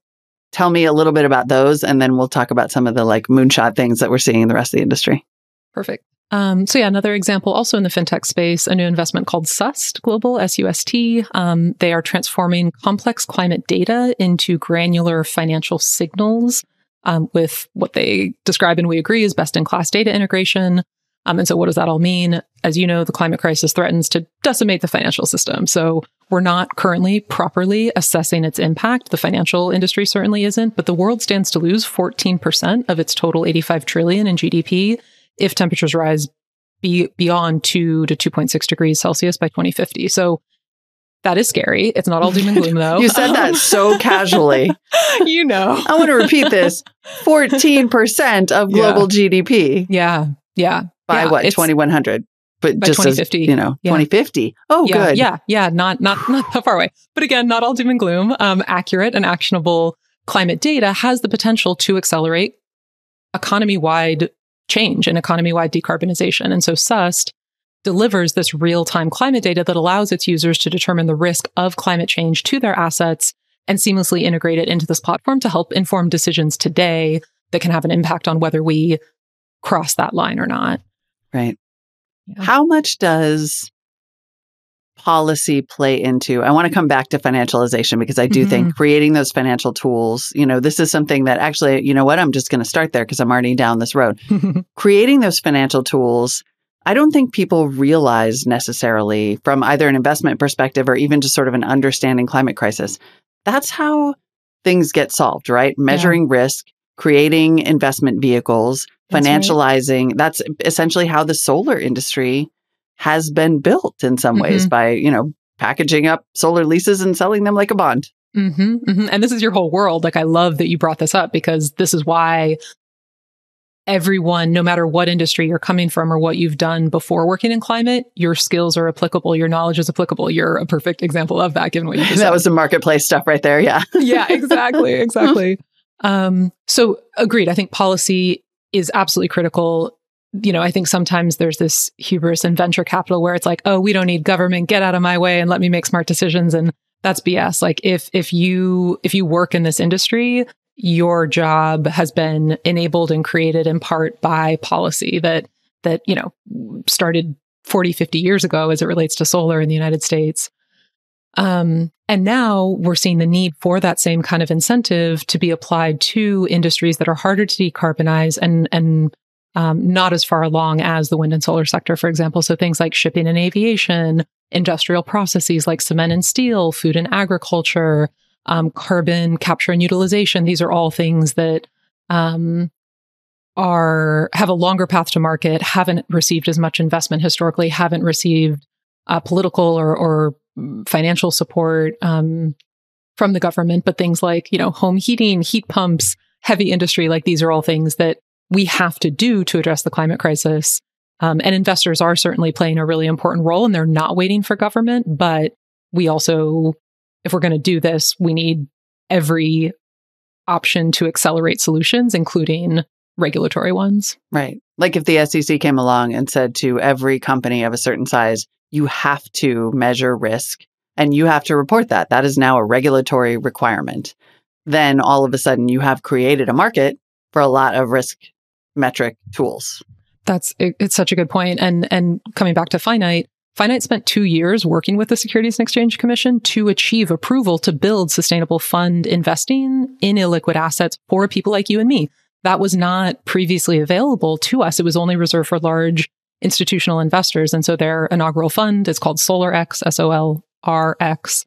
Tell me a little bit about those, and then we'll talk about some of the like moonshot things that we're seeing in the rest of the industry. Perfect. Um, so yeah, another example, also in the fintech space, a new investment called Sust Global (SUST). Um, they are transforming complex climate data into granular financial signals um, with what they describe and we agree is best in class data integration. Um, and so what does that all mean? As you know, the climate crisis threatens to decimate the financial system. So we're not currently properly assessing its impact. The financial industry certainly isn't, but the world stands to lose 14% of its total 85 trillion in GDP if temperatures rise be beyond 2 to 2.6 degrees Celsius by 2050. So that is scary. It's not all doom and gloom, though. you said that so casually. you know. I want to repeat this 14% of global yeah. GDP. Yeah. Yeah. By yeah, what, 2100? But by just 2050. As, you know, yeah. 2050. Oh, yeah, good. Yeah. Yeah. Not, not, not that far away. But again, not all doom and gloom. Um, accurate and actionable climate data has the potential to accelerate economy wide change and economy wide decarbonization. And so SUST delivers this real time climate data that allows its users to determine the risk of climate change to their assets and seamlessly integrate it into this platform to help inform decisions today that can have an impact on whether we cross that line or not. Right. Yeah. How much does policy play into? I want to come back to financialization because I do mm-hmm. think creating those financial tools, you know, this is something that actually, you know what, I'm just going to start there because I'm already down this road. creating those financial tools I don't think people realize necessarily from either an investment perspective or even just sort of an understanding climate crisis. That's how things get solved, right? Measuring yeah. risk, creating investment vehicles, that's financializing. Right. That's essentially how the solar industry has been built in some mm-hmm. ways by, you know, packaging up solar leases and selling them like a bond. Mm-hmm, mm-hmm. And this is your whole world. Like, I love that you brought this up because this is why everyone, no matter what industry you're coming from or what you've done before working in climate, your skills are applicable, your knowledge is applicable. You're a perfect example of that, given what you just That was the marketplace stuff right there. Yeah. yeah, exactly. Exactly. um, so agreed. I think policy is absolutely critical. You know, I think sometimes there's this hubris in venture capital where it's like, oh, we don't need government, get out of my way and let me make smart decisions. And that's BS. Like if if you if you work in this industry, your job has been enabled and created in part by policy that that you know started 40 50 years ago as it relates to solar in the united states um, and now we're seeing the need for that same kind of incentive to be applied to industries that are harder to decarbonize and and um, not as far along as the wind and solar sector, for example. So things like shipping and aviation, industrial processes like cement and steel, food and agriculture, um, carbon capture and utilization. These are all things that um, are have a longer path to market, haven't received as much investment historically, haven't received uh, political or, or financial support. Um, from the government, but things like, you know, home heating, heat pumps, heavy industry, like these are all things that we have to do to address the climate crisis. Um, and investors are certainly playing a really important role and they're not waiting for government. But we also, if we're going to do this, we need every option to accelerate solutions, including regulatory ones. Right. Like if the SEC came along and said to every company of a certain size, you have to measure risk and you have to report that. That is now a regulatory requirement. Then all of a sudden you have created a market for a lot of risk metric tools. That's it, it's such a good point. And and coming back to finite, finite spent two years working with the Securities and Exchange Commission to achieve approval to build sustainable fund investing in illiquid assets for people like you and me. That was not previously available to us. It was only reserved for large institutional investors. And so their inaugural fund is called SolrX, S O L R X,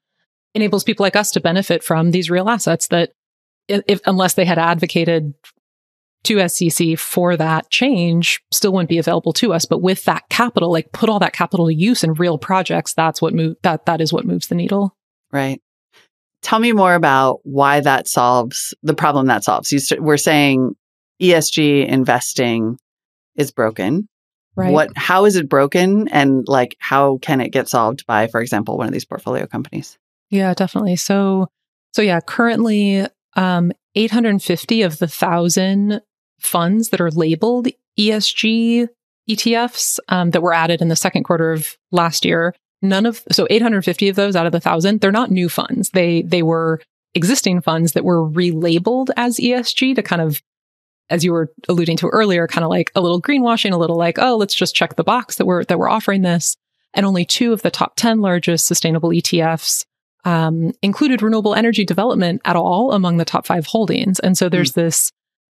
enables people like us to benefit from these real assets that if, unless they had advocated to SEC for that change still wouldn't be available to us. But with that capital, like put all that capital to use in real projects, that's what move that that is what moves the needle. Right. Tell me more about why that solves the problem that solves. You st- we're saying ESG investing is broken. Right. What how is it broken and like how can it get solved by for example one of these portfolio companies? Yeah, definitely. So so yeah, currently um 850 of the 1000 funds that are labeled ESG ETFs um, that were added in the second quarter of last year. None of so 850 of those out of the thousand, they're not new funds. They they were existing funds that were relabeled as ESG to kind of, as you were alluding to earlier, kind of like a little greenwashing, a little like, oh, let's just check the box that we're that we're offering this. And only two of the top 10 largest sustainable ETFs um, included renewable energy development at all among the top five holdings. And so there's mm. this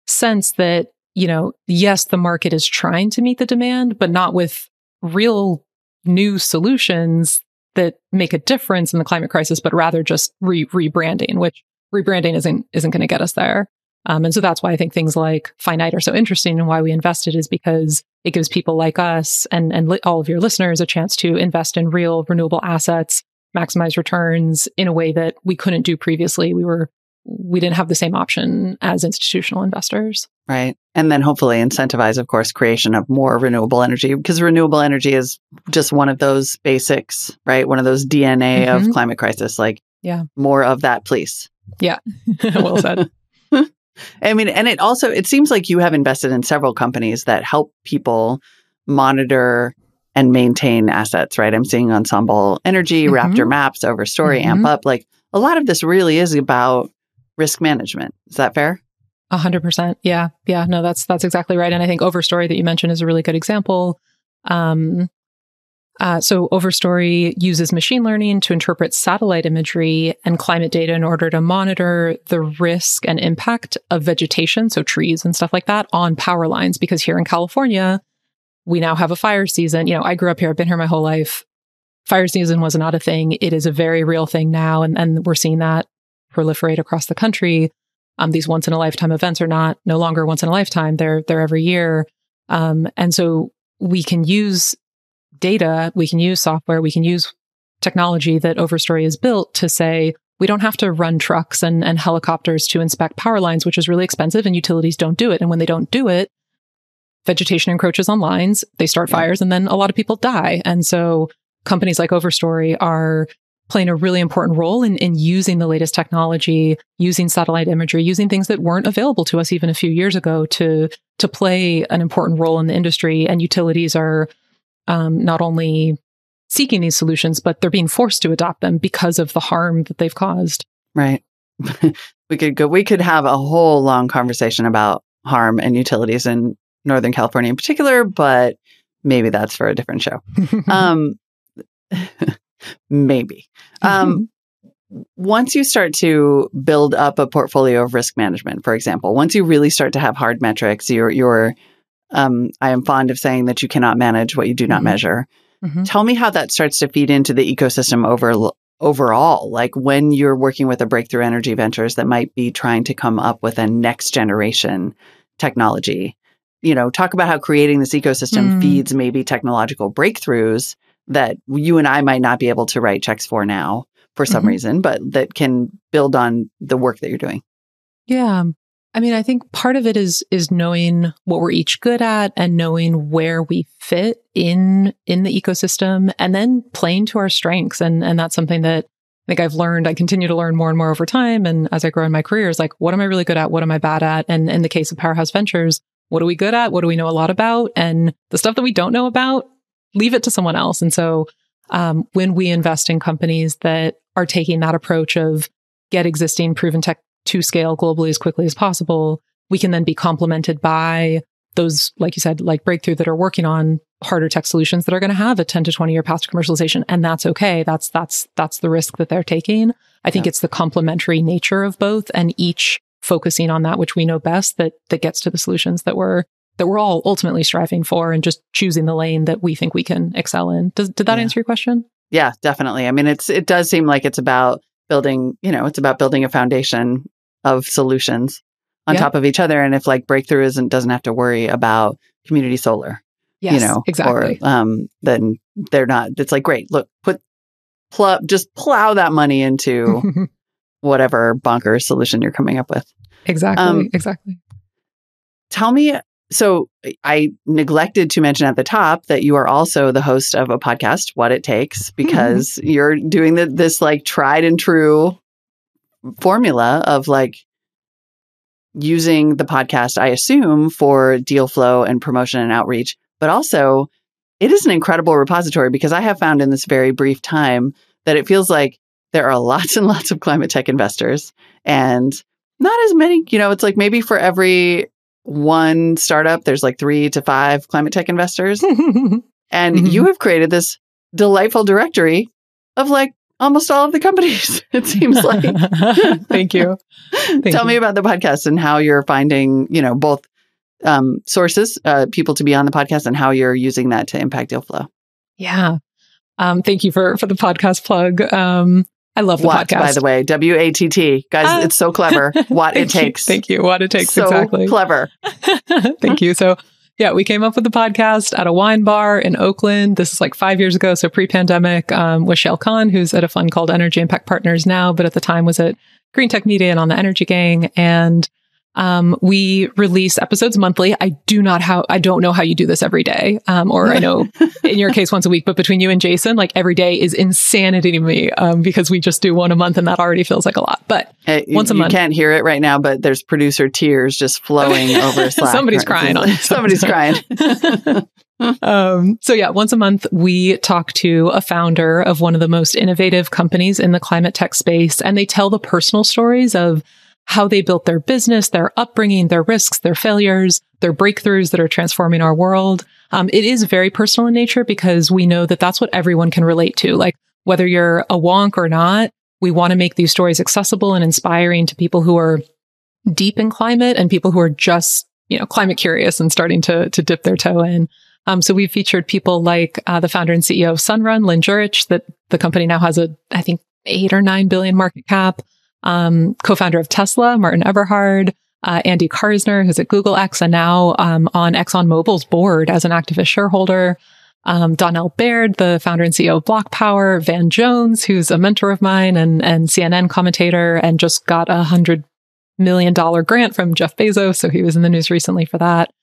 sense that, you know, yes, the market is trying to meet the demand, but not with real new solutions that make a difference in the climate crisis, but rather just re- rebranding, which rebranding isn't isn't going to get us there. Um, and so that's why I think things like Finite are so interesting and why we invested is because it gives people like us and and li- all of your listeners a chance to invest in real renewable assets, maximize returns in a way that we couldn't do previously. We were we didn't have the same option as institutional investors. Right. And then hopefully incentivize, of course, creation of more renewable energy because renewable energy is just one of those basics, right? One of those DNA mm-hmm. of climate crisis. Like, yeah, more of that, please. Yeah. well said. I mean, and it also, it seems like you have invested in several companies that help people monitor and maintain assets, right? I'm seeing Ensemble Energy, mm-hmm. Raptor Maps, Overstory, mm-hmm. AmpUp. Like a lot of this really is about risk management. Is that fair? A hundred percent. Yeah. Yeah. No, that's, that's exactly right. And I think Overstory that you mentioned is a really good example. Um, uh, so Overstory uses machine learning to interpret satellite imagery and climate data in order to monitor the risk and impact of vegetation, so trees and stuff like that, on power lines. Because here in California, we now have a fire season. You know, I grew up here, I've been here my whole life. Fire season was not a thing. It is a very real thing now. And, and we're seeing that proliferate across the country. Um, these once in a lifetime events are not no longer once in a lifetime; they're they're every year. Um, and so we can use data, we can use software, we can use technology that Overstory is built to say we don't have to run trucks and, and helicopters to inspect power lines, which is really expensive, and utilities don't do it. And when they don't do it, vegetation encroaches on lines, they start yeah. fires, and then a lot of people die. And so companies like Overstory are playing a really important role in, in using the latest technology, using satellite imagery, using things that weren't available to us even a few years ago to to play an important role in the industry. And utilities are um, not only seeking these solutions, but they're being forced to adopt them because of the harm that they've caused. Right. we could go. We could have a whole long conversation about harm and utilities in Northern California in particular, but maybe that's for a different show. um, Maybe. Um, once you start to build up a portfolio of risk management, for example, once you really start to have hard metrics, you're, you're um, I am fond of saying that you cannot manage what you do not mm-hmm. measure. Mm-hmm. Tell me how that starts to feed into the ecosystem over, overall. Like when you're working with a breakthrough energy ventures that might be trying to come up with a next generation technology. You know, talk about how creating this ecosystem mm. feeds maybe technological breakthroughs that you and I might not be able to write checks for now, for some Mhm. reason, but that can build on the work that you're doing. Yeah. I mean, I think part of it is is knowing what we're each good at and knowing where we fit in in the ecosystem and then playing to our strengths. And and that's something that I think I've learned. I continue to learn more and more over time. And as I grow in my career, is like, what am I really good at? What am I bad at? And in the case of Powerhouse Ventures, what are we good at? What do we know a lot about? And the stuff that we don't know about, leave it to someone else. And so um, when we invest in companies that are taking that approach of get existing proven tech to scale globally as quickly as possible, we can then be complemented by those, like you said, like breakthrough that are working on harder tech solutions that are going to have a 10 to 20 year path to commercialization. And that's okay. That's, that's, that's the risk that they're taking. I think Yeah. it's the complementary nature of both and each focusing on that which we know best that, that gets to the solutions that we're, that we're all ultimately striving for and just choosing the lane that we think we can excel in. Does, did that Yeah. answer your question? Yeah, definitely. I mean, it's it does seem like it's about building, you know, it's about building a foundation of solutions on Yeah. top of each other. And if like breakthrough isn't doesn't have to worry about community solar, Yes, you know, exactly. or um, then they're not. It's like great. Look, put pl- just plow that money into whatever bonkers solution you're coming up with. exactly. Um, exactly. Tell me. So I neglected to mention at the top that you are also the host of a podcast, What It Takes, because you're doing the, this like tried and true formula of like using the podcast, I assume, for deal flow and promotion and outreach, but also it is an incredible repository because I have found in this very brief time that it feels like there are lots and lots of climate tech investors and not as many, you know, it's like maybe for every one startup, there's like three to five climate tech investors. And Mhm. you have created this delightful directory of like almost all of the companies, it seems like. Thank you. Thank Tell me about the podcast and how you're finding, you know, both um, sources, uh, people to be on the podcast, and how you're using that to impact deal flow. Yeah. Um, thank you for for the podcast plug. Um, I love the Watt, podcast. by the way, W A T T, guys, Ah. it's so clever. What it Thank you. takes. Thank you. What it takes. so exactly. clever. Thank you. So, yeah, we came up with the podcast at a wine bar in Oakland. This is like five years ago, so pre-pandemic, um, with Shayle Kann, who's at a fund called Energy Impact Partners now, but at the time was at Green Tech Media and on the Energy Gang. And um, we release episodes monthly. I do not how I don't know how you do this every day, um, or I know in your case once a week. But between you and Jason, like every day is insanity to me um, because we just do one a month, and that already feels like a lot. But Hey, you- Once a you month. You can't hear it right now, but there's producer tears just flowing over Slack. Somebody's crying on- Somebody's crying. um, so yeah, once a month we talk to a founder of one of the most innovative companies in the climate tech space, and they tell the personal stories of how they built their business, their upbringing, their risks, their failures, their breakthroughs that are transforming our world. Um, it is very personal in nature because we know that that's what everyone can relate to. Like whether you're a wonk or not, we want to make these stories accessible and inspiring to people who are deep in climate and people who are just you know climate curious and starting to to dip their toe in. Um, so we've featured people like uh, the founder and CEO of Sunrun, Lynn Jurich, that the company now has a I think eight or nine billion market cap. Um, co-founder of Tesla, Martin Eberhard, uh, Andy Karsner, who's at Google X and now um, on ExxonMobil's board as an activist shareholder. Um, Donnel Baird, the founder and CEO of BlocPower, Van Jones, who's a mentor of mine and, and CNN commentator and just got a hundred million dollar grant from Jeff Bezos. So he was in the news recently for that.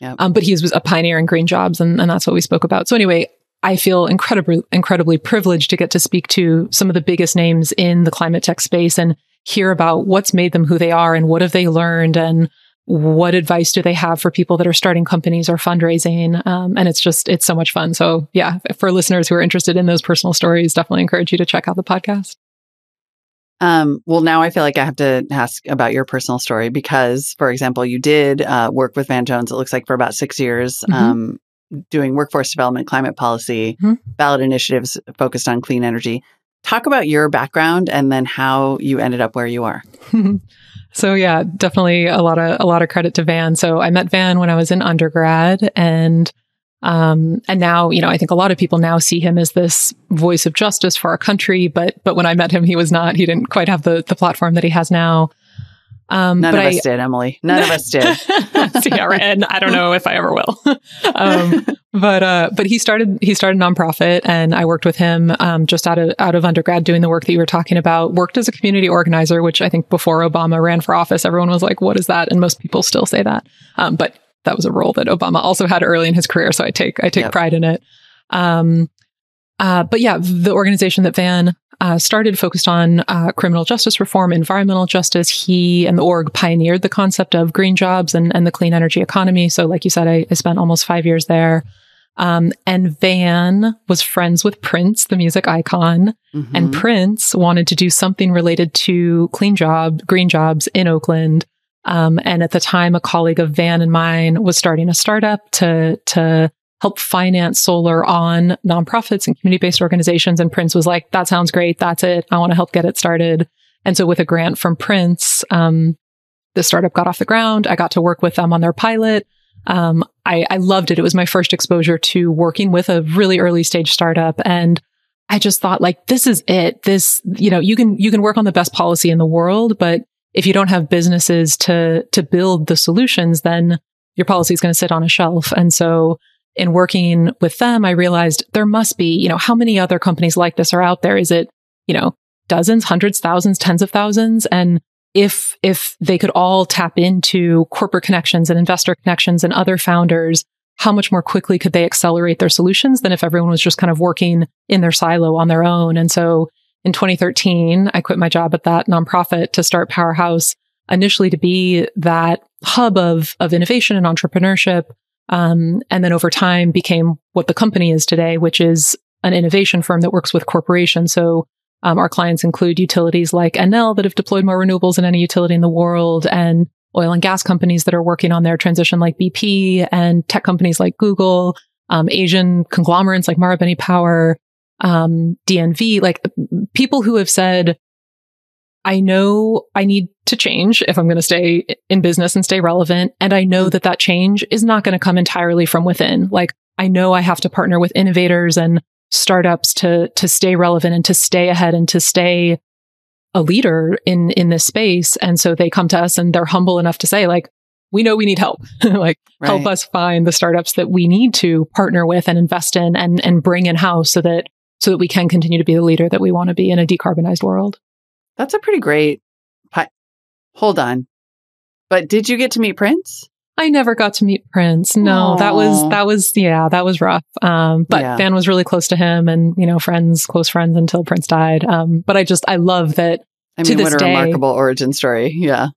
Yep. Um, but he was a pioneer in green jobs and, and that's what we spoke about. So anyway, I feel incredibly, incredibly privileged to get to speak to some of the biggest names in the climate tech space and hear about what's made them who they are and what have they learned and what advice do they have for people that are starting companies or fundraising? Um, and it's just, it's so much fun. So yeah, for listeners who are interested in those personal stories, definitely encourage you to check out the podcast. Um, well, now I feel like I have to ask about your personal story because, for example, you did uh, work with Van Jones, it looks like for about six years, Mhm. um, doing workforce development, climate policy, Mhm. ballot initiatives focused on clean energy. Talk about your background and then how you ended up where you are. so yeah, definitely a lot of a lot of credit to Van. So I met Van when I was in undergrad and um and now, you know, I think a lot of people now see him as this voice of justice for our country, but but when I met him he was not he didn't quite have the the platform that he has now. Um, None but of I, us did, Emily. None of us did. And I don't know if I ever will. um, but uh, but he started he started a nonprofit, and I worked with him um, just out of out of undergrad doing the work that you were talking about. Worked as a community organizer, which I think before Obama ran for office, everyone was like, "What is that?" And most people still say that. Um, but that was a role that Obama also had early in his career, so I take I take Yep. pride in it. Um, uh, but yeah, the organization that Van uh, started focused on uh, criminal justice reform, environmental justice. He and the org pioneered the concept of green jobs and, and the clean energy economy. So, like you said, I, I spent almost five years there. Um, and Van was friends with Prince, the music icon, Mhm. and Prince wanted to do something related to clean job, green jobs in Oakland. Um, and at the time, a colleague of Van and mine was starting a startup to to help finance solar on nonprofits and community based organizations. And Prince was like, "That sounds great. That's it. I want to help get it started." And so, with a grant from Prince, um, the startup got off the ground. I got to work with them on their pilot. Um, I, I loved it. It was my first exposure to working with a really early stage startup, and I just thought like, this is it. This, you know, you can, you can work on the best policy in the world, but if you don't have businesses to, to build the solutions, then your policy is going to sit on a shelf. And so in working with them, I realized there must be, you know, how many other companies like this are out there? Is it, you know, dozens, hundreds, thousands, tens of thousands? And if, if they could all tap into corporate connections and investor connections and other founders, how much more quickly could they accelerate their solutions than if everyone was just kind of working in their silo on their own? And so in 2013, I quit my job at that nonprofit to start Powerhouse, initially to be that hub of, of innovation and entrepreneurship. Um, and then over time became what the company is today, which is an innovation firm that works with corporations. So um, our clients include utilities like Enel that have deployed more renewables than any utility in the world and oil and gas companies that are working on their transition like BP and tech companies like Google, um, Asian conglomerates like Marubeni Power, um, DNV, like people who have said, I know I need to change if I'm going to stay in business and stay relevant. And I know that that change is not going to come entirely from within. Like I know I have to partner with innovators and startups to, to stay relevant and to stay ahead and to stay a leader in, in this space. And so they come to us and they're humble enough to say like, we know we need help. like help us find the startups that we need to partner with and invest in and, and bring in house so that, so that we can continue to be the leader that we want to be in a decarbonized world. That's a pretty great. Pi- Hold on. But did you get to meet Prince? I never got to meet Prince. No, that was, that was, yeah, that was rough. Um, but Yeah. Van was really close to him and, you know, friends, close friends until Prince died. Um, but I just, I love that I To mean, what a day- remarkable origin story. Yeah.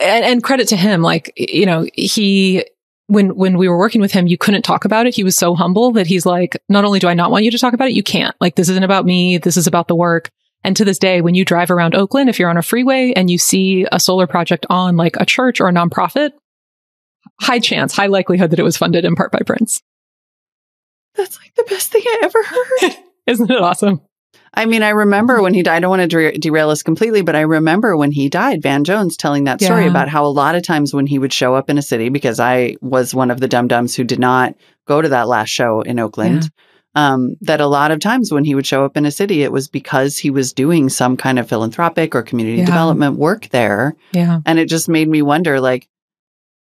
and, and credit to him. Like, you know, he, when, when we were working with him, you couldn't talk about it. He was so humble that he's like, not only do I not want you to talk about it, you can't. Like, this isn't about me. This is about the work. And to this day, when you drive around Oakland, if you're on a freeway and you see a solar project on like a church or a nonprofit, high chance, high likelihood that it was funded in part by Prince. That's like the best thing I ever heard. Isn't it awesome? I mean, I remember when he died. I don't want to der- derail us completely, but I remember when he died, Van Jones telling that story Yeah. about how a lot of times when he would show up in a city, because I was one of the dum dums who did not go to that last show in Oakland, um, that a lot of times when he would show up in a city, it was because he was doing some kind of philanthropic or community Yeah. development work there. Yeah. And it just made me wonder, like,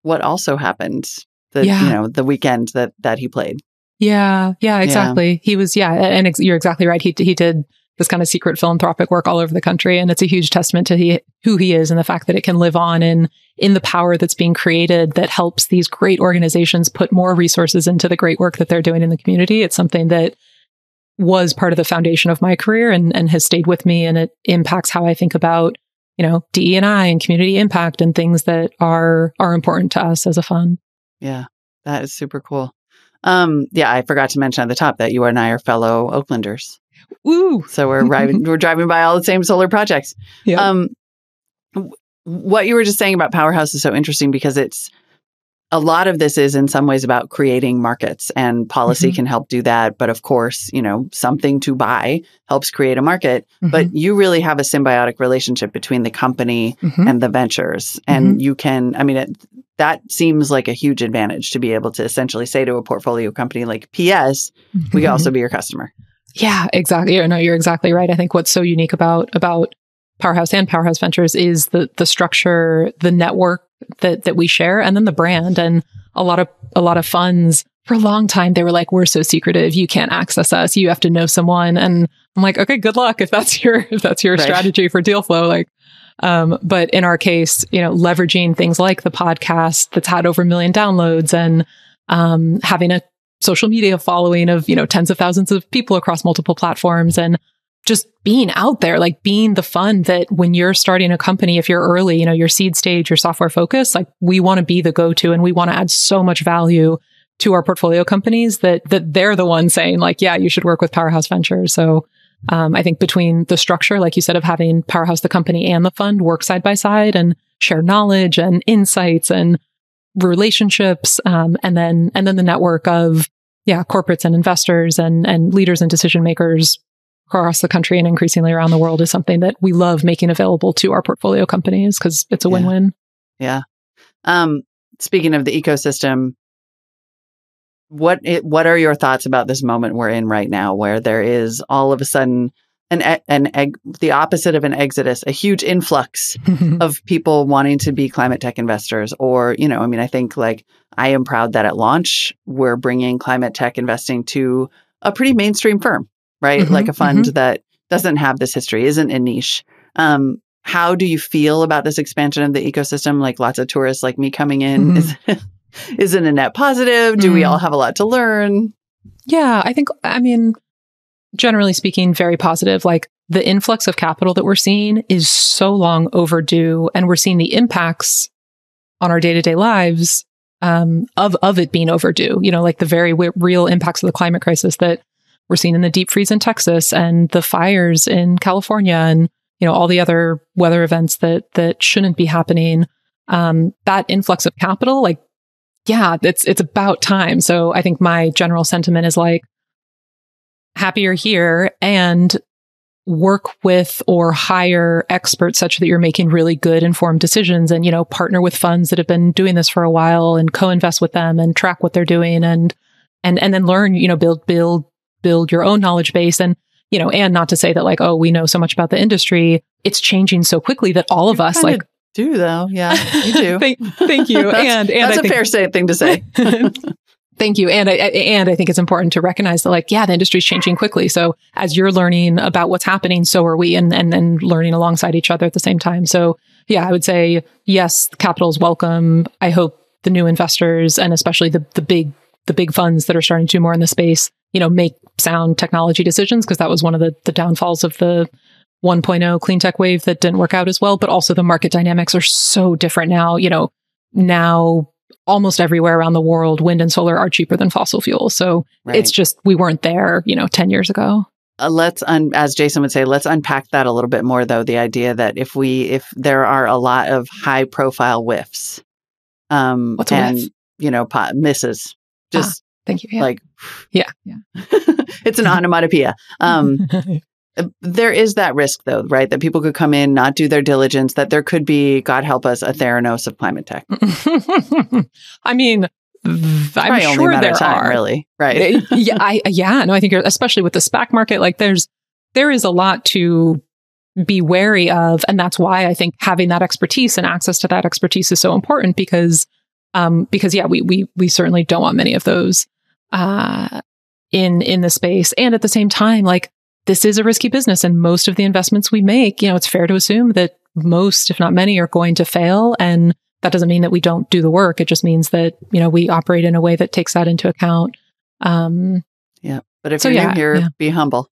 what also happened the Yeah. you know the weekend that that he played. Yeah, yeah, exactly. He was, yeah, and ex- you're exactly right. He he did this kind of secret philanthropic work all over the country, and it's a huge testament to he, who he is and the fact that it can live on in in the power that's being created that helps these great organizations put more resources into the great work that they're doing in the community. It's something that was part of the foundation of my career and and has stayed with me, and it impacts how I think about you know DE and I and community impact and things that are are important to us as a fund. Yeah, that is super cool. Um, yeah, I forgot to mention at the top that you and I are fellow Oaklanders. Woo! So we're driving we're driving by all the same solar projects. Yeah. Um w- what you were just saying about Powerhouse is so interesting because it's a lot of this is in some ways about creating markets and policy Mhm. can help do that. But of course, you know, something to buy helps create a market. Mm-hmm. But you really have a symbiotic relationship between the company Mhm. and the ventures. And you can, I mean, it, that seems like a huge advantage to be able to essentially say to a portfolio company like PS, we can Mhm. also be your customer. Yeah, exactly. No, you're exactly right. I think what's so unique about about Powerhouse and Powerhouse Ventures is the the structure, the network that that we share, and then the brand. And a lot of a lot of funds for a long time they were like, "We're so secretive, you can't access us. You have to know someone." And I'm like, "Okay, good luck if that's your if that's your right. strategy for deal flow." Like, um, but in our case, you know, leveraging things like the podcast that's had over a million downloads and um, having a social media following of you know tens of thousands of people across multiple platforms and just being out there, like being the fun that when you're starting a company, if you're early, you know, your seed stage, your software focus, like we want to be the go-to and we want to add so much value to our portfolio companies that, that they're the ones saying like, yeah, you should work with Powerhouse Ventures. So, um, I think between the structure, like you said, of having Powerhouse, the company and the fund work side by side and share knowledge and insights and relationships, um, and then, and then the network of, yeah, corporates and investors and, and leaders and decision makers across the country and increasingly around the world is something that we love making available to our portfolio companies because it's a yeah. win-win. Yeah. Um, speaking of the ecosystem, what it, what are your thoughts about this moment we're in right now, where there is all of a sudden an an egg, the opposite of an exodus, a huge influx of people wanting to be climate tech investors, or you know, I mean, I think like I am proud that at launch we're bringing climate tech investing to a pretty mainstream firm right? Mm-hmm, like a fund mm-hmm. that doesn't have this history, isn't a niche. Um, how do you feel about this expansion of the ecosystem? Like lots of tourists like me coming in, mm-hmm. is, is it a net positive? Do we mm. all have a lot to learn? Yeah, I think, I mean, generally speaking, very positive. Like the influx of capital that we're seeing is so long overdue, and we're seeing the impacts on our day to day lives um, of of it being overdue. You know, like the very w- real impacts of the climate crisis that we're seeing in the deep freeze in Texas and the fires in California and you know all the other weather events that that shouldn't be happening. Um, that influx of capital, like, yeah, it's it's about time. So I think my general sentiment is like, happier here and work with or hire experts such that you're making really good informed decisions and you know partner with funds that have been doing this for a while and co-invest with them and track what they're doing and and and then learn you know build build build your own knowledge base. And you know and not to say that like oh we know so much about the industry. It's changing so quickly that all of us like do though. Yeah you do. Thank, thank you. And and that's I a think, fair thing to say Thank you. And I, and I think it's important to recognize that like, yeah, the industry is changing quickly. So as you're learning about what's happening, so are we and, and, and learning alongside each other at the same time. So yeah, I would say yes, capital is welcome. I hope the new investors and especially the, the big, the big funds that are starting to do more in the space you know, make sound technology decisions because that was one of the, the downfalls of the 1.0 clean tech wave that didn't work out as well. But also the market dynamics are so different now. You know, now almost everywhere around the world, wind and solar are cheaper than fossil fuels. So right. it's just, we weren't there, you know, 10 years ago. Uh, let's, un- as Jason would say, let's unpack that a little bit more, though. The idea that if we, if there are a lot of high profile whiffs, um, What's and, whiff? you know, pot- misses, ah. just Thank you. Yeah. Like, yeah, yeah. it's an onomatopoeia. Um, there is that risk, though, right? That people could come in, not do their diligence. That there could be, God help us, a Theranos of climate tech. I mean, I'm sure there time, are. Really, right? yeah, I yeah. No, I think especially with the SPAC market, like there's there is a lot to be wary of, and that's why I think having that expertise and access to that expertise is so important because um, because yeah, we, we, we certainly don't want many of those, uh, in, in the space. And at the same time, like this is a risky business and most of the investments we make, you know, it's fair to assume that most, if not many, are going to fail. And that doesn't mean that we don't do the work. It just means that, you know, we operate in a way that takes that into account. Um, yeah. But if so you're yeah, here, yeah. be humble.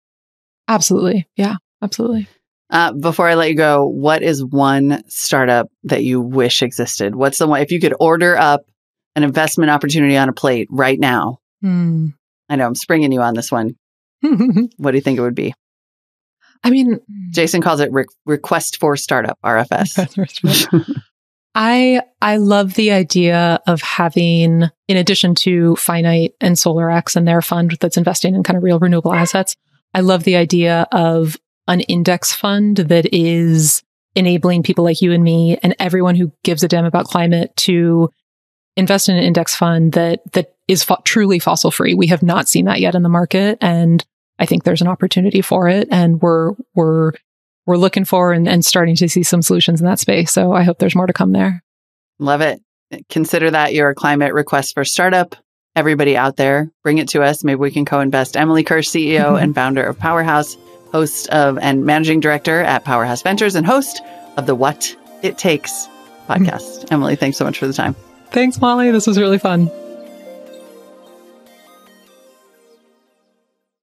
Absolutely. Yeah. Absolutely. Uh, before I let you go, what is one startup that you wish existed? What's the one, if you could order up an investment opportunity on a plate right now? Hmm. I know I'm springing you on this one. what do you think it would be? I mean, Jason calls it re- request for startup RFS. I I love the idea of having, in addition to Finite and SolrX and their fund that's investing in kind of real renewable assets, I love the idea of an index fund that is enabling people like you and me and everyone who gives a damn about climate to invest in an index fund that that is fo- truly fossil free. We have not seen that yet in the market and I think there's an opportunity for it and we're we're we're looking for and, and starting to see some solutions in that space. So I hope there's more to come there. Love it. Consider that your climate request for startup. Everybody out there, bring it to us. Maybe we can co-invest. Emily Kirsch, CEO and founder of Powerhouse, host of and managing director at Powerhouse Ventures, and host of the What It Takes podcast. Emily, thanks so much for the time. Thanks, Molly. This was really fun.